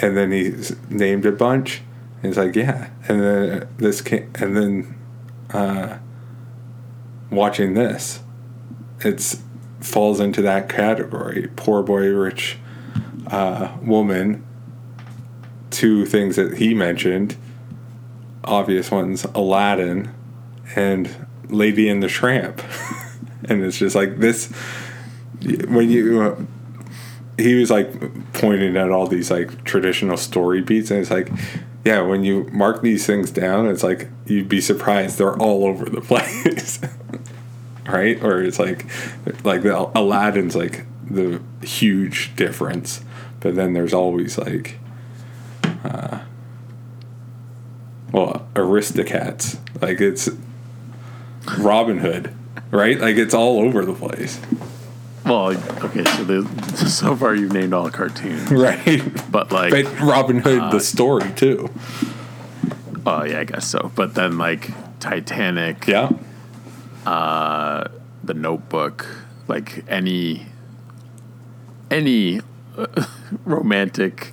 and then he named a bunch. And he's like, yeah, and then this came, and then uh, watching this, it's falls into that category. Poor boy, rich uh, woman. Two things that he mentioned, obvious ones: Aladdin and Lady and the Tramp. and it's just like this when you uh, he was like pointing at all these like traditional story beats and it's like yeah when you mark these things down it's like you'd be surprised they're all over the place right? Or it's like like the aladdin's like the huge difference but then there's always like uh well aristocats. Like it's robin hood right? Like it's all over the place. Well, okay. So the so far you've named all the cartoons, right. But like, but robin hood the story too. Oh yeah, I guess so. But then like Titanic, yeah uh, The Notebook, like any any uh, romantic,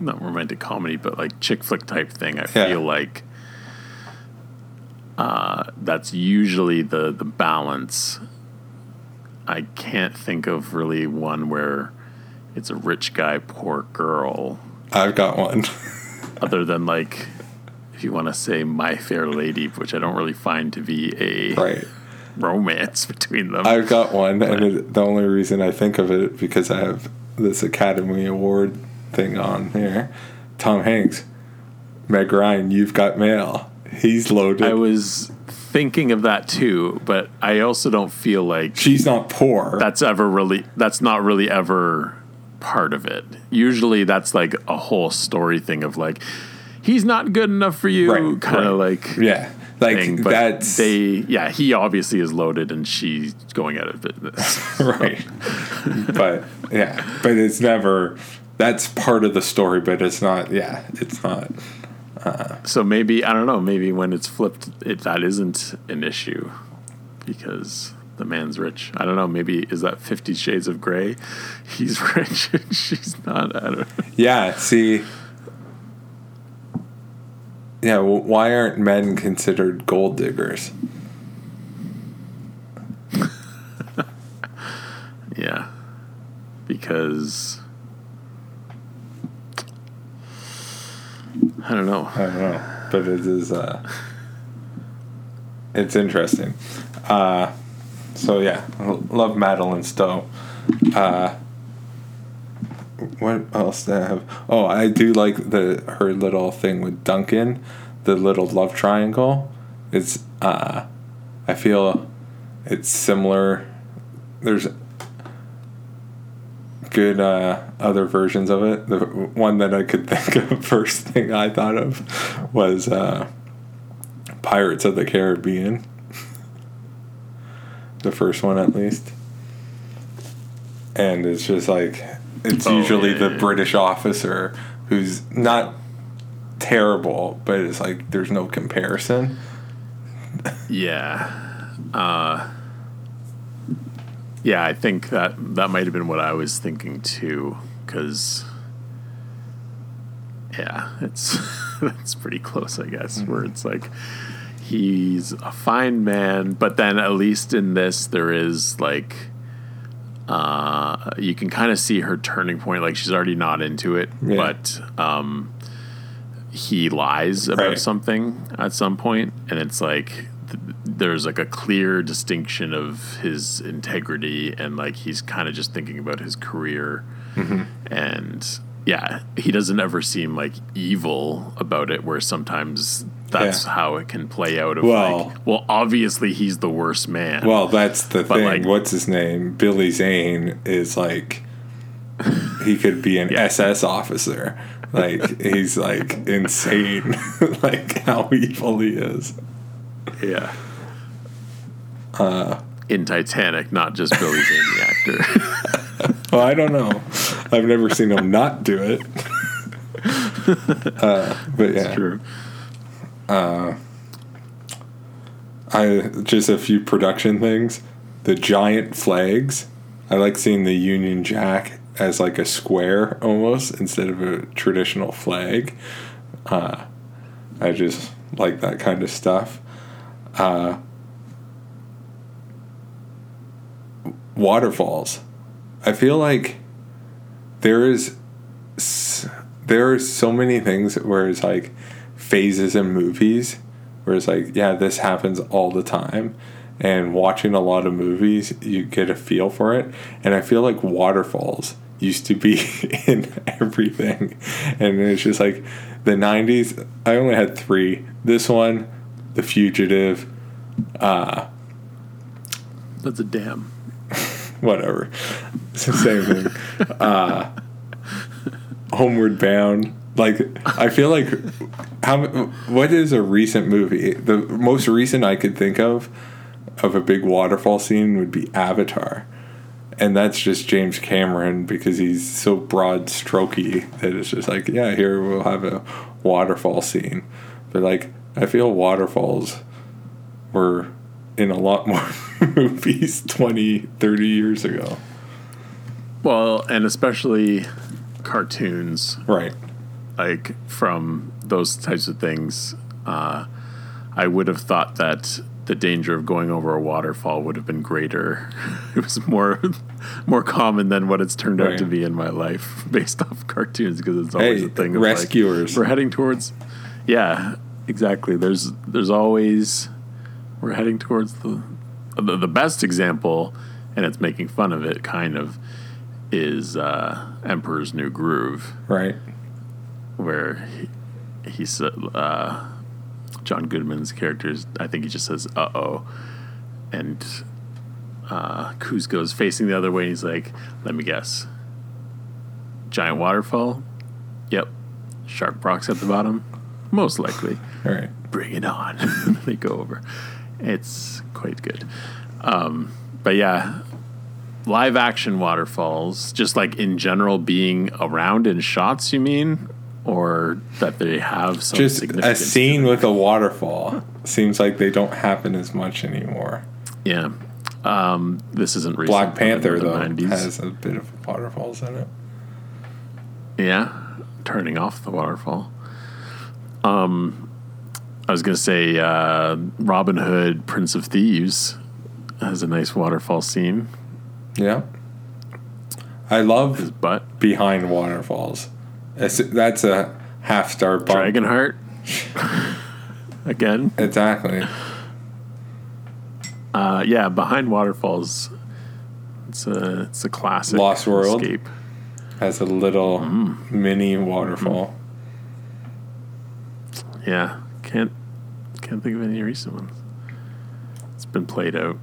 not romantic comedy, but like chick flick type thing. I Yeah. feel like uh, that's usually the the balance. I can't think of really one where it's a rich guy, poor girl. i've got one other than like if you want to say my fair lady which i don't really find to be a right romance between them I've got one, and it, the only reason I think of it because I have this Academy Award thing on here. Tom Hanks, Meg Ryan, you've got mail. He's loaded. i was thinking of that too, but I also don't feel like she's not poor. That's ever really that's not really ever part of it. Usually that's like a whole story thing of like he's not good enough for you Right, kind of right. like Yeah. Like, thing, but that's- they yeah, he obviously is loaded and she's going out of business. right. but yeah, but it's never. That's part of the story, but it's not. Yeah, it's not. Uh, So maybe I don't know. Maybe when it's flipped, it that isn't an issue because the man's rich. I don't know. Maybe is that Fifty Shades of Grey? He's rich and she's not. I don't. know. yeah. See. Yeah. w why aren't men considered gold diggers? Yeah, because I don't know. I don't know, but it is. Uh, it's interesting. Uh, so yeah, love Madeleine Stowe. Uh, what else do I have? Oh, I do like the her little thing with Duncan, the little love triangle. It's uh, I feel it's similar. There's good uh, other versions of it. The one that I could think of first thing I thought of was uh, Pirates of the Caribbean. the first one, at least. And it's just like it's Oh, usually yeah, the yeah. British officer who's not terrible, but it's like there's no comparison. Yeah. Uh, yeah, I think that that might have been what I was thinking too, because yeah, it's it's pretty close, I guess. Where it's like he's a fine man, but then at least in this there is like uh, you can kind of see her turning point. Like she's already not into it, Yeah. but um, he lies about Right. something at some point, and it's like th- there's like a clear distinction of his integrity, and like he's kind of just thinking about his career, Mhm. and yeah, he doesn't ever seem like evil about it. Where sometimes that's Yeah. how it can play out. Of Well- like, well, obviously he's the worst man. Well, that's the But, thing. like- What's his name? Billy Zane is like he could be an SS officer. Like he's like insane. like how evil he is. yeah. Uh, In Titanic, not just Billy Zane, the actor. well, I don't know. I've never seen him not do it. uh, but yeah, true. Uh, I just a few production things. The giant flags. I like seeing the Union Jack as like a square almost instead of a traditional flag. Uh, I just like that kind of stuff. Uh, waterfalls. I feel like there is there are so many things where it's like phases in movies where it's like yeah this happens all the time and watching a lot of movies you get a feel for it and i feel like waterfalls used to be in everything and it's just like the 90s i only had three this one the fugitive uh That's a damn. whatever. It's the same thing. Uh, Homeward Bound. Like I feel like how what is a recent movie? The most recent I could think of of a big waterfall scene would be Avatar. And that's just James Cameron because he's so broad strokey that it's just like, yeah, here we'll have a waterfall scene. But like I feel waterfalls were in a lot more movies 20, 30 years ago. Well, and especially cartoons. Right. Like from those types of things, uh, I would have thought that the danger of going over a waterfall would have been greater. It was more more common than what it's turned out to be in my life based off cartoons because it's always Hey, a thing of like, rescuers. we're heading towards Yeah, exactly. There's there's always we're heading towards the the, the best example and it's making fun of it kind of is uh, Emperor's New Groove Right. Where he, he said uh, John Goodman's characters, I think he just says "uh oh," and uh, Kuzco's facing the other way. and He's like, "Let me guess, giant waterfall." Yep, shark rocks at the bottom, most likely. All right. Bring it on. they go over. It's quite good. Um, but yeah, live action waterfalls, just like in general being around in shots, you mean? Or that they have some Just a scene with a waterfall seems like they don't happen as much anymore. Yeah. Um, this isn't recent, Black Panther the though 90s. has a bit of waterfalls in it. Yeah, turning off the waterfall. Um, I was gonna say uh, Robin Hood, Prince of Thieves, has a nice waterfall scene. Yeah. I love His butt. behind waterfalls. That's a half star bump. Dragonheart. Again. Exactly. Uh, yeah, behind waterfalls. It's a it's a classic. Lost World. escape. Has a little Mm. mini waterfall. Yeah, can't can't think of any recent ones. It's been played out.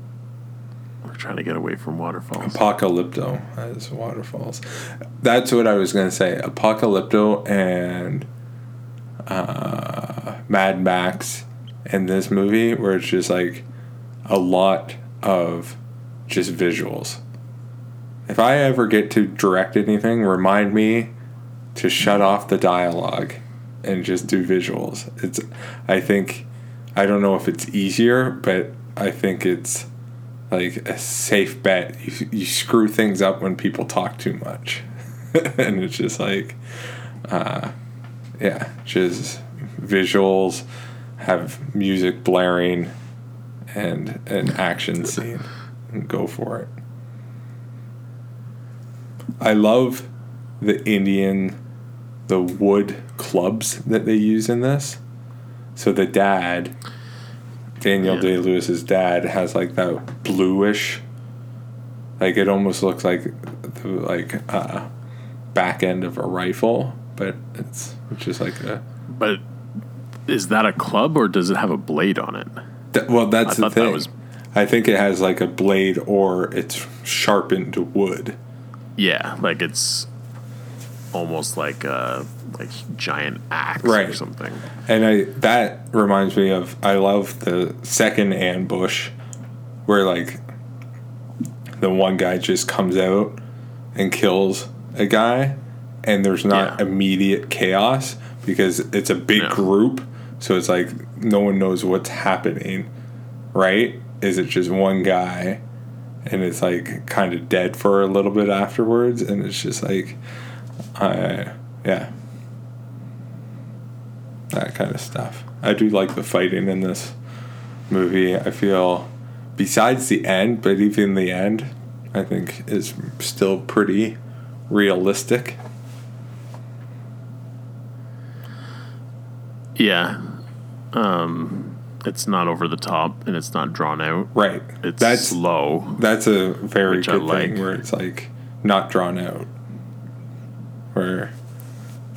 We're trying to get away from waterfalls. Apocalypto has waterfalls. That's what I was going to say. Apocalypto and uh, Mad Max and this movie, where it's just like a lot of just visuals. If I ever get to direct anything, remind me to shut off the dialogue and just do visuals. It's, I think, I don't know if it's easier, but I think it's like a safe bet. You, you screw things up when people talk too much. and it's just like, uh, yeah, just visuals, have music blaring, and an action scene. And go for it. I love the Indian, the wood clubs that they use in this. So the dad, Daniel Yeah. Day Lewis's dad, has like that bluish, like it almost looks like the like uh, back end of a rifle, but it's which is like a. But is that a club or does it have a blade on it? Well, that's I the thought that was- I think it has like a blade or it's sharpened wood. Yeah, like it's almost like a like giant axe or something. And I that reminds me of I love the second ambush where like the one guy just comes out and kills a guy and there's not Yeah. immediate chaos because it's a big group. So it's like no one knows what's happening right? Is it just one guy and it's like kind of dead for a little bit afterwards and it's just like uh, yeah that kind of stuff. I do like the fighting in this movie. I feel, besides the end, but even the end, I think is still pretty realistic. Yeah. Um it's not over the top and it's not drawn out. Right. It's That's- slow. That's a very good like. thing where it's like not drawn out. Where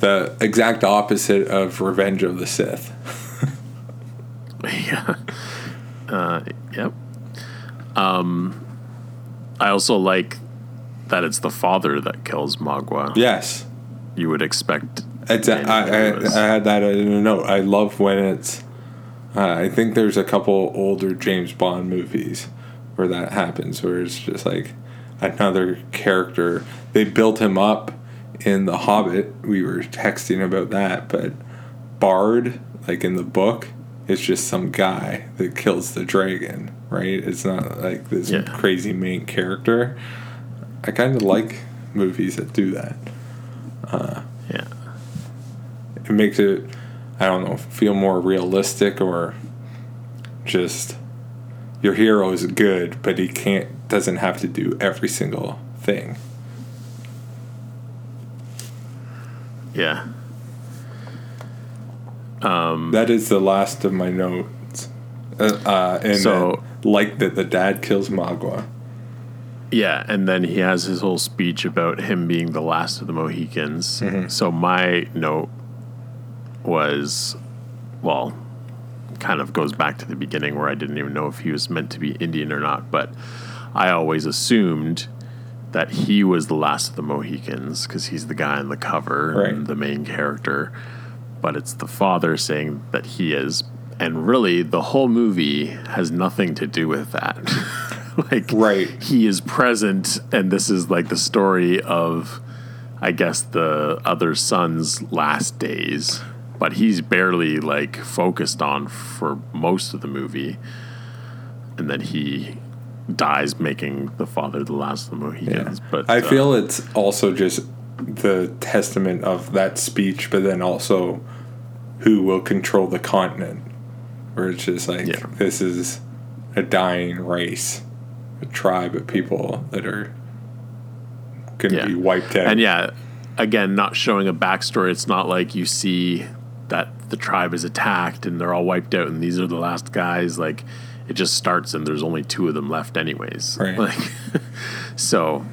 the exact opposite of Revenge of the Sith. yeah. Uh, yep. Um, I also like that it's the father that kills Magua. Yes. You would expect. It's a, I, I. I had that in a note. I love when it's. Uh, I think there's a couple older James Bond movies where that happens, where it's just like another character. They built him up in The Hobbit. We were texting about that, but Bard, like in the book, is just some guy that kills the dragon, right? It's not like this Yeah. crazy main character. I kind of like movies that do that. Uh, yeah. it makes it i don't know feel more realistic or just your hero is good but he can't doesn't have to do every single thing Yeah. Um, that is the last of my notes uh, uh, and So- then, like that the dad kills magua Yeah, and then he has his whole speech about him being the last of the Mohicans. Mhm. So my note was, well, kind of goes back to the beginning where I didn't even know if he was meant to be Indian or not, but I always assumed that he was the last of the Mohicans because he's the guy on the cover Right. and the main character. But it's the father saying that he is. And really, the whole movie has nothing to do with that. like, Right. he is present, and this is like the story of, I guess, the other son's last days. But he's barely like focused on for most of the movie, and then he dies making the father the last of the Mohicans. But I uh, feel it's also just the testament of that speech, but then also who will control the continent. Where it's just like this is a dying race, a tribe of people that are going to be wiped out. And yeah, again, not showing a backstory. It's not like you see that the tribe is attacked and they're all wiped out and these are the last guys. Like it just starts and there's only two of them left, anyways. Right. Like, so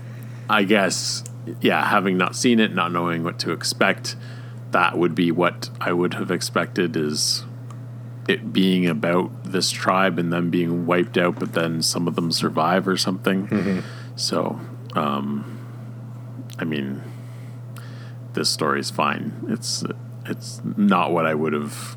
I guess, yeah, having not seen it, not knowing what to expect, that would be what I would have expected is it being about this tribe and them being wiped out, but then some of them survive or something. Mhm. So, um, I mean, this story is fine. It's it's not what I would have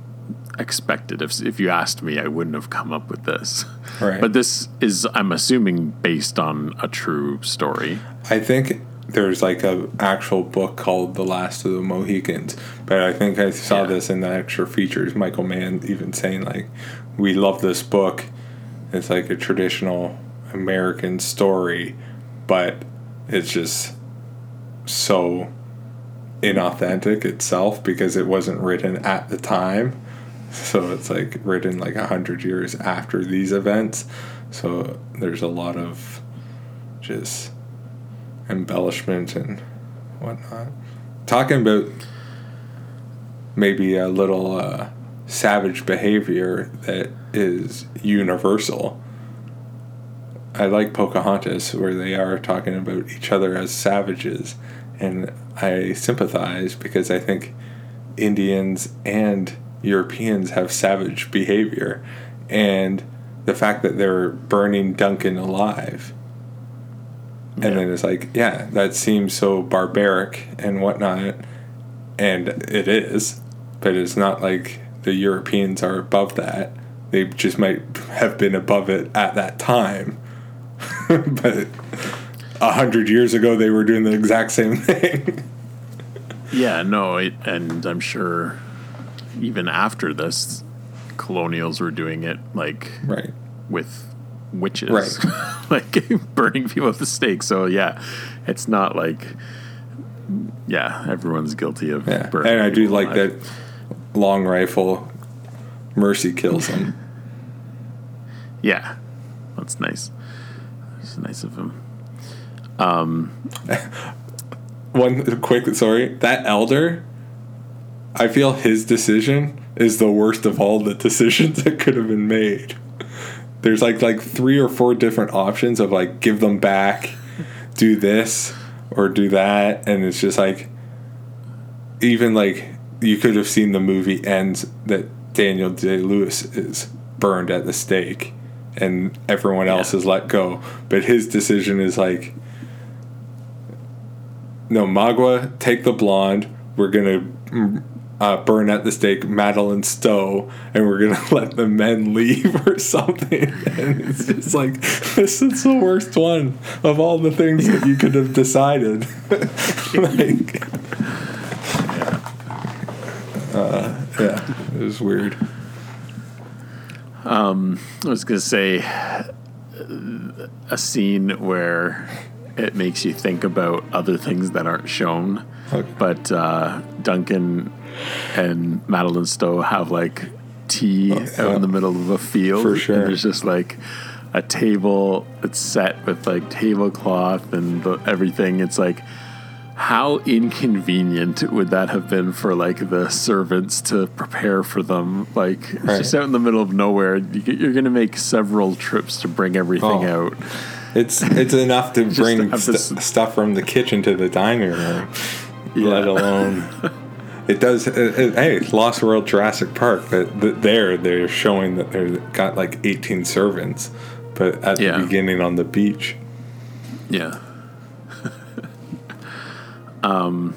expected. If if you asked me, I wouldn't have come up with this. Right. But this is, I'm assuming, based on a true story. I think there's like a actual book called The Last of the Mohicans, but I think I saw this in the extra features. Michael Mann even saying like, "We love this book. It's like a traditional American story, but it's just so inauthentic itself because it wasn't written at the time." So it's like written like a hundred years after these events. So there's a lot of just embellishment and whatnot. Talking about maybe a little uh, savage behavior that is universal. I like Pocahontas, where they are talking about each other as savages, and I sympathize because I think Indians and Europeans have savage behavior, and the fact that they're burning Duncan alive. And then it's like, yeah, that seems so barbaric and whatnot. And it is, but it's not like the Europeans are above that. They just might have been above it at that time. but a hundred years ago, they were doing the exact same thing. Yeah, no, it, and I'm sure even after this, colonials were doing it like right with witches, Right. like burning people at the stake. So yeah, it's not like yeah, everyone's guilty of Yeah, burning. and I do like alive. that long rifle. Mercy kills him. Yeah, that's nice. It's nice of him. Um, One quick sorry, that elder. I feel his decision is the worst of all the decisions that could have been made. There's like like three or four different options of like give them back, do this or do that, and it's just like even like you could have seen the movie ends that Daniel Day Lewis is burned at the stake and everyone else is let go. But his decision is like no, Magua, take the blonde. We're gonna uh, burn at the stake Madeleine Stowe, and we're gonna let the men leave or something. And it's just like this is the worst one of all the things that you could have decided. like, uh, yeah, it was weird. Um, I was gonna say a scene where it makes you think about other things that aren't shown. But uh, Duncan and Madeleine Stowe have like tea oh, out in the middle of a field. For sure. And there's just like a table that's set with like tablecloth and the, everything. It's like how inconvenient would that have been for like the servants to prepare for them? Like it's Right. just out in the middle of nowhere. You're going to make several trips to bring everything Oh. out. It's it's enough to bring to st- stuff from the kitchen to the dining room, let alone it does. It, it, hey, Lost World Jurassic Park. But th- there, they're showing that they've got like 18 servants, but at Yeah. the beginning on the beach. Yeah. um,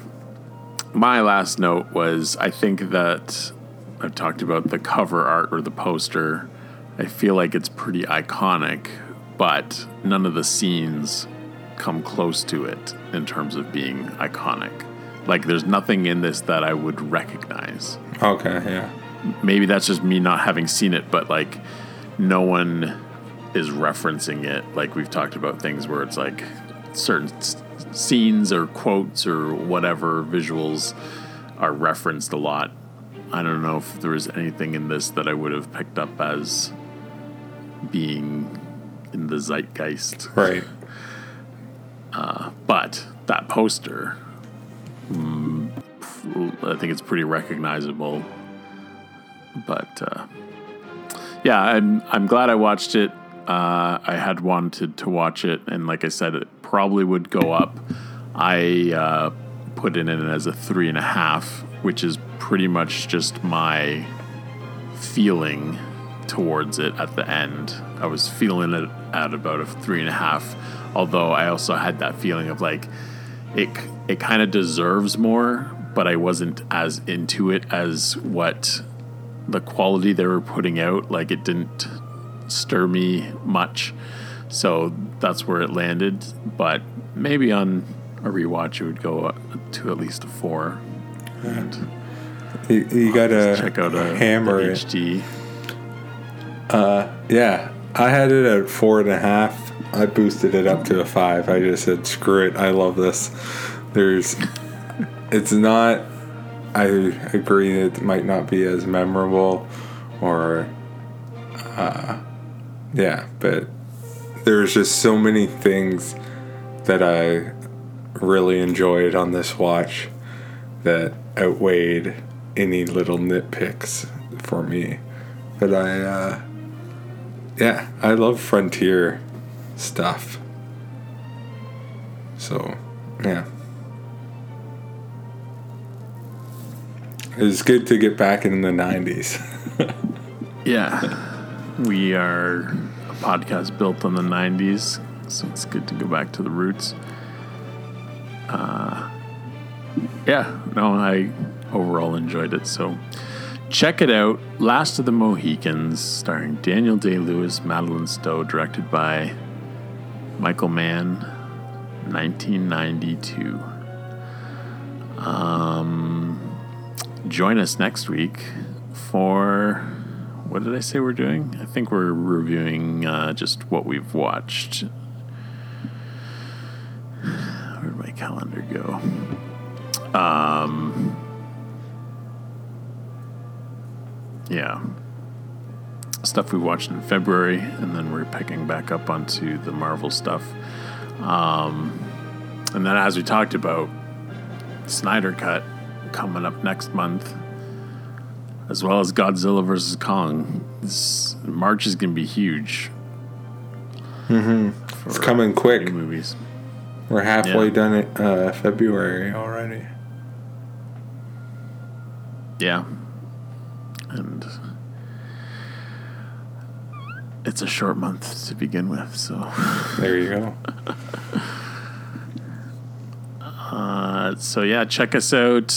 my last note was I think that I've talked about the cover art or the poster. I feel like it's pretty iconic, but none of the scenes come close to it in terms of being iconic. Like, there's nothing in this that I would recognize. Okay, yeah. Maybe that's just me not having seen it, but like, no one is referencing it. Like, we've talked about things where it's like certain s- scenes or quotes or whatever visuals are referenced a lot. I don't know if there was anything in this that I would have picked up as being in the zeitgeist. Right. Uh, but that poster, I think it's pretty recognizable. But uh, yeah, I'm I'm glad I watched it. Uh, I had wanted to watch it, and like I said, it probably would go up. I uh, put it in as a three and a half, which is pretty much just my feeling towards it at the end. I was feeling it at about a three and a half, although I also had that feeling of like it it kind of deserves more, but I wasn't as into it as what the quality they were putting out. Like it didn't stir me much, so that's where it landed. But maybe on a rewatch, it would go to at least a four. And You, you gotta check out a hammer it. HD. Uh, yeah, I had it at four and a half. I boosted it up to a five. I just said, screw it. I love this. There's, it's not, I agree it might not be as memorable or, uh, yeah, but there's just so many things that I really enjoyed on this watch that outweighed any little nitpicks for me. But I, uh, yeah, I love frontier stuff. So, yeah. It's good to get back in the 90s. Yeah. We are a podcast built on the 90s, so it's good to go back to the roots. Uh, yeah, no, I overall enjoyed it. So check it out. Last of the Mohicans, starring Daniel Day Lewis, Madeleine Stowe, directed by Michael Mann, 1992. Um, join us next week for what did I say we're doing? I think we're reviewing uh, just what we've watched. Where'd my calendar go? Um, yeah. Stuff we watched in February, and then we're picking back up onto the Marvel stuff. Um, and then, as we talked about, Snyder Cut coming up next month, as well as Godzilla vs. Kong. This March is going to be huge. Mm-hmm. It's coming quick. Movies. We're halfway Yeah. done it uh, February already. Yeah. And it's a short month to begin with, so. There you go. Uh, so, yeah, check us out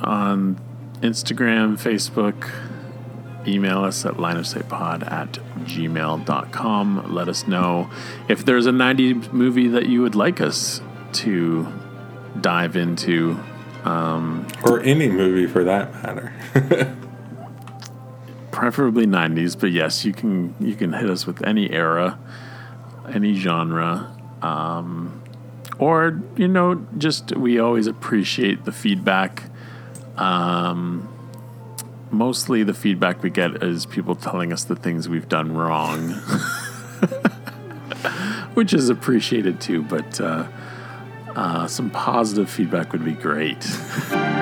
on Instagram, Facebook. Email us at lineofsightpod at gmail.com. Let us know if there's a 90s movie that you would like us to dive into. Um, or any movie for that matter. preferably 90s but yes you can you can hit us with any era any genre um, or you know just we always appreciate the feedback. Um, mostly the feedback we get is people telling us the things we've done wrong which is appreciated too but uh, uh, some positive feedback would be great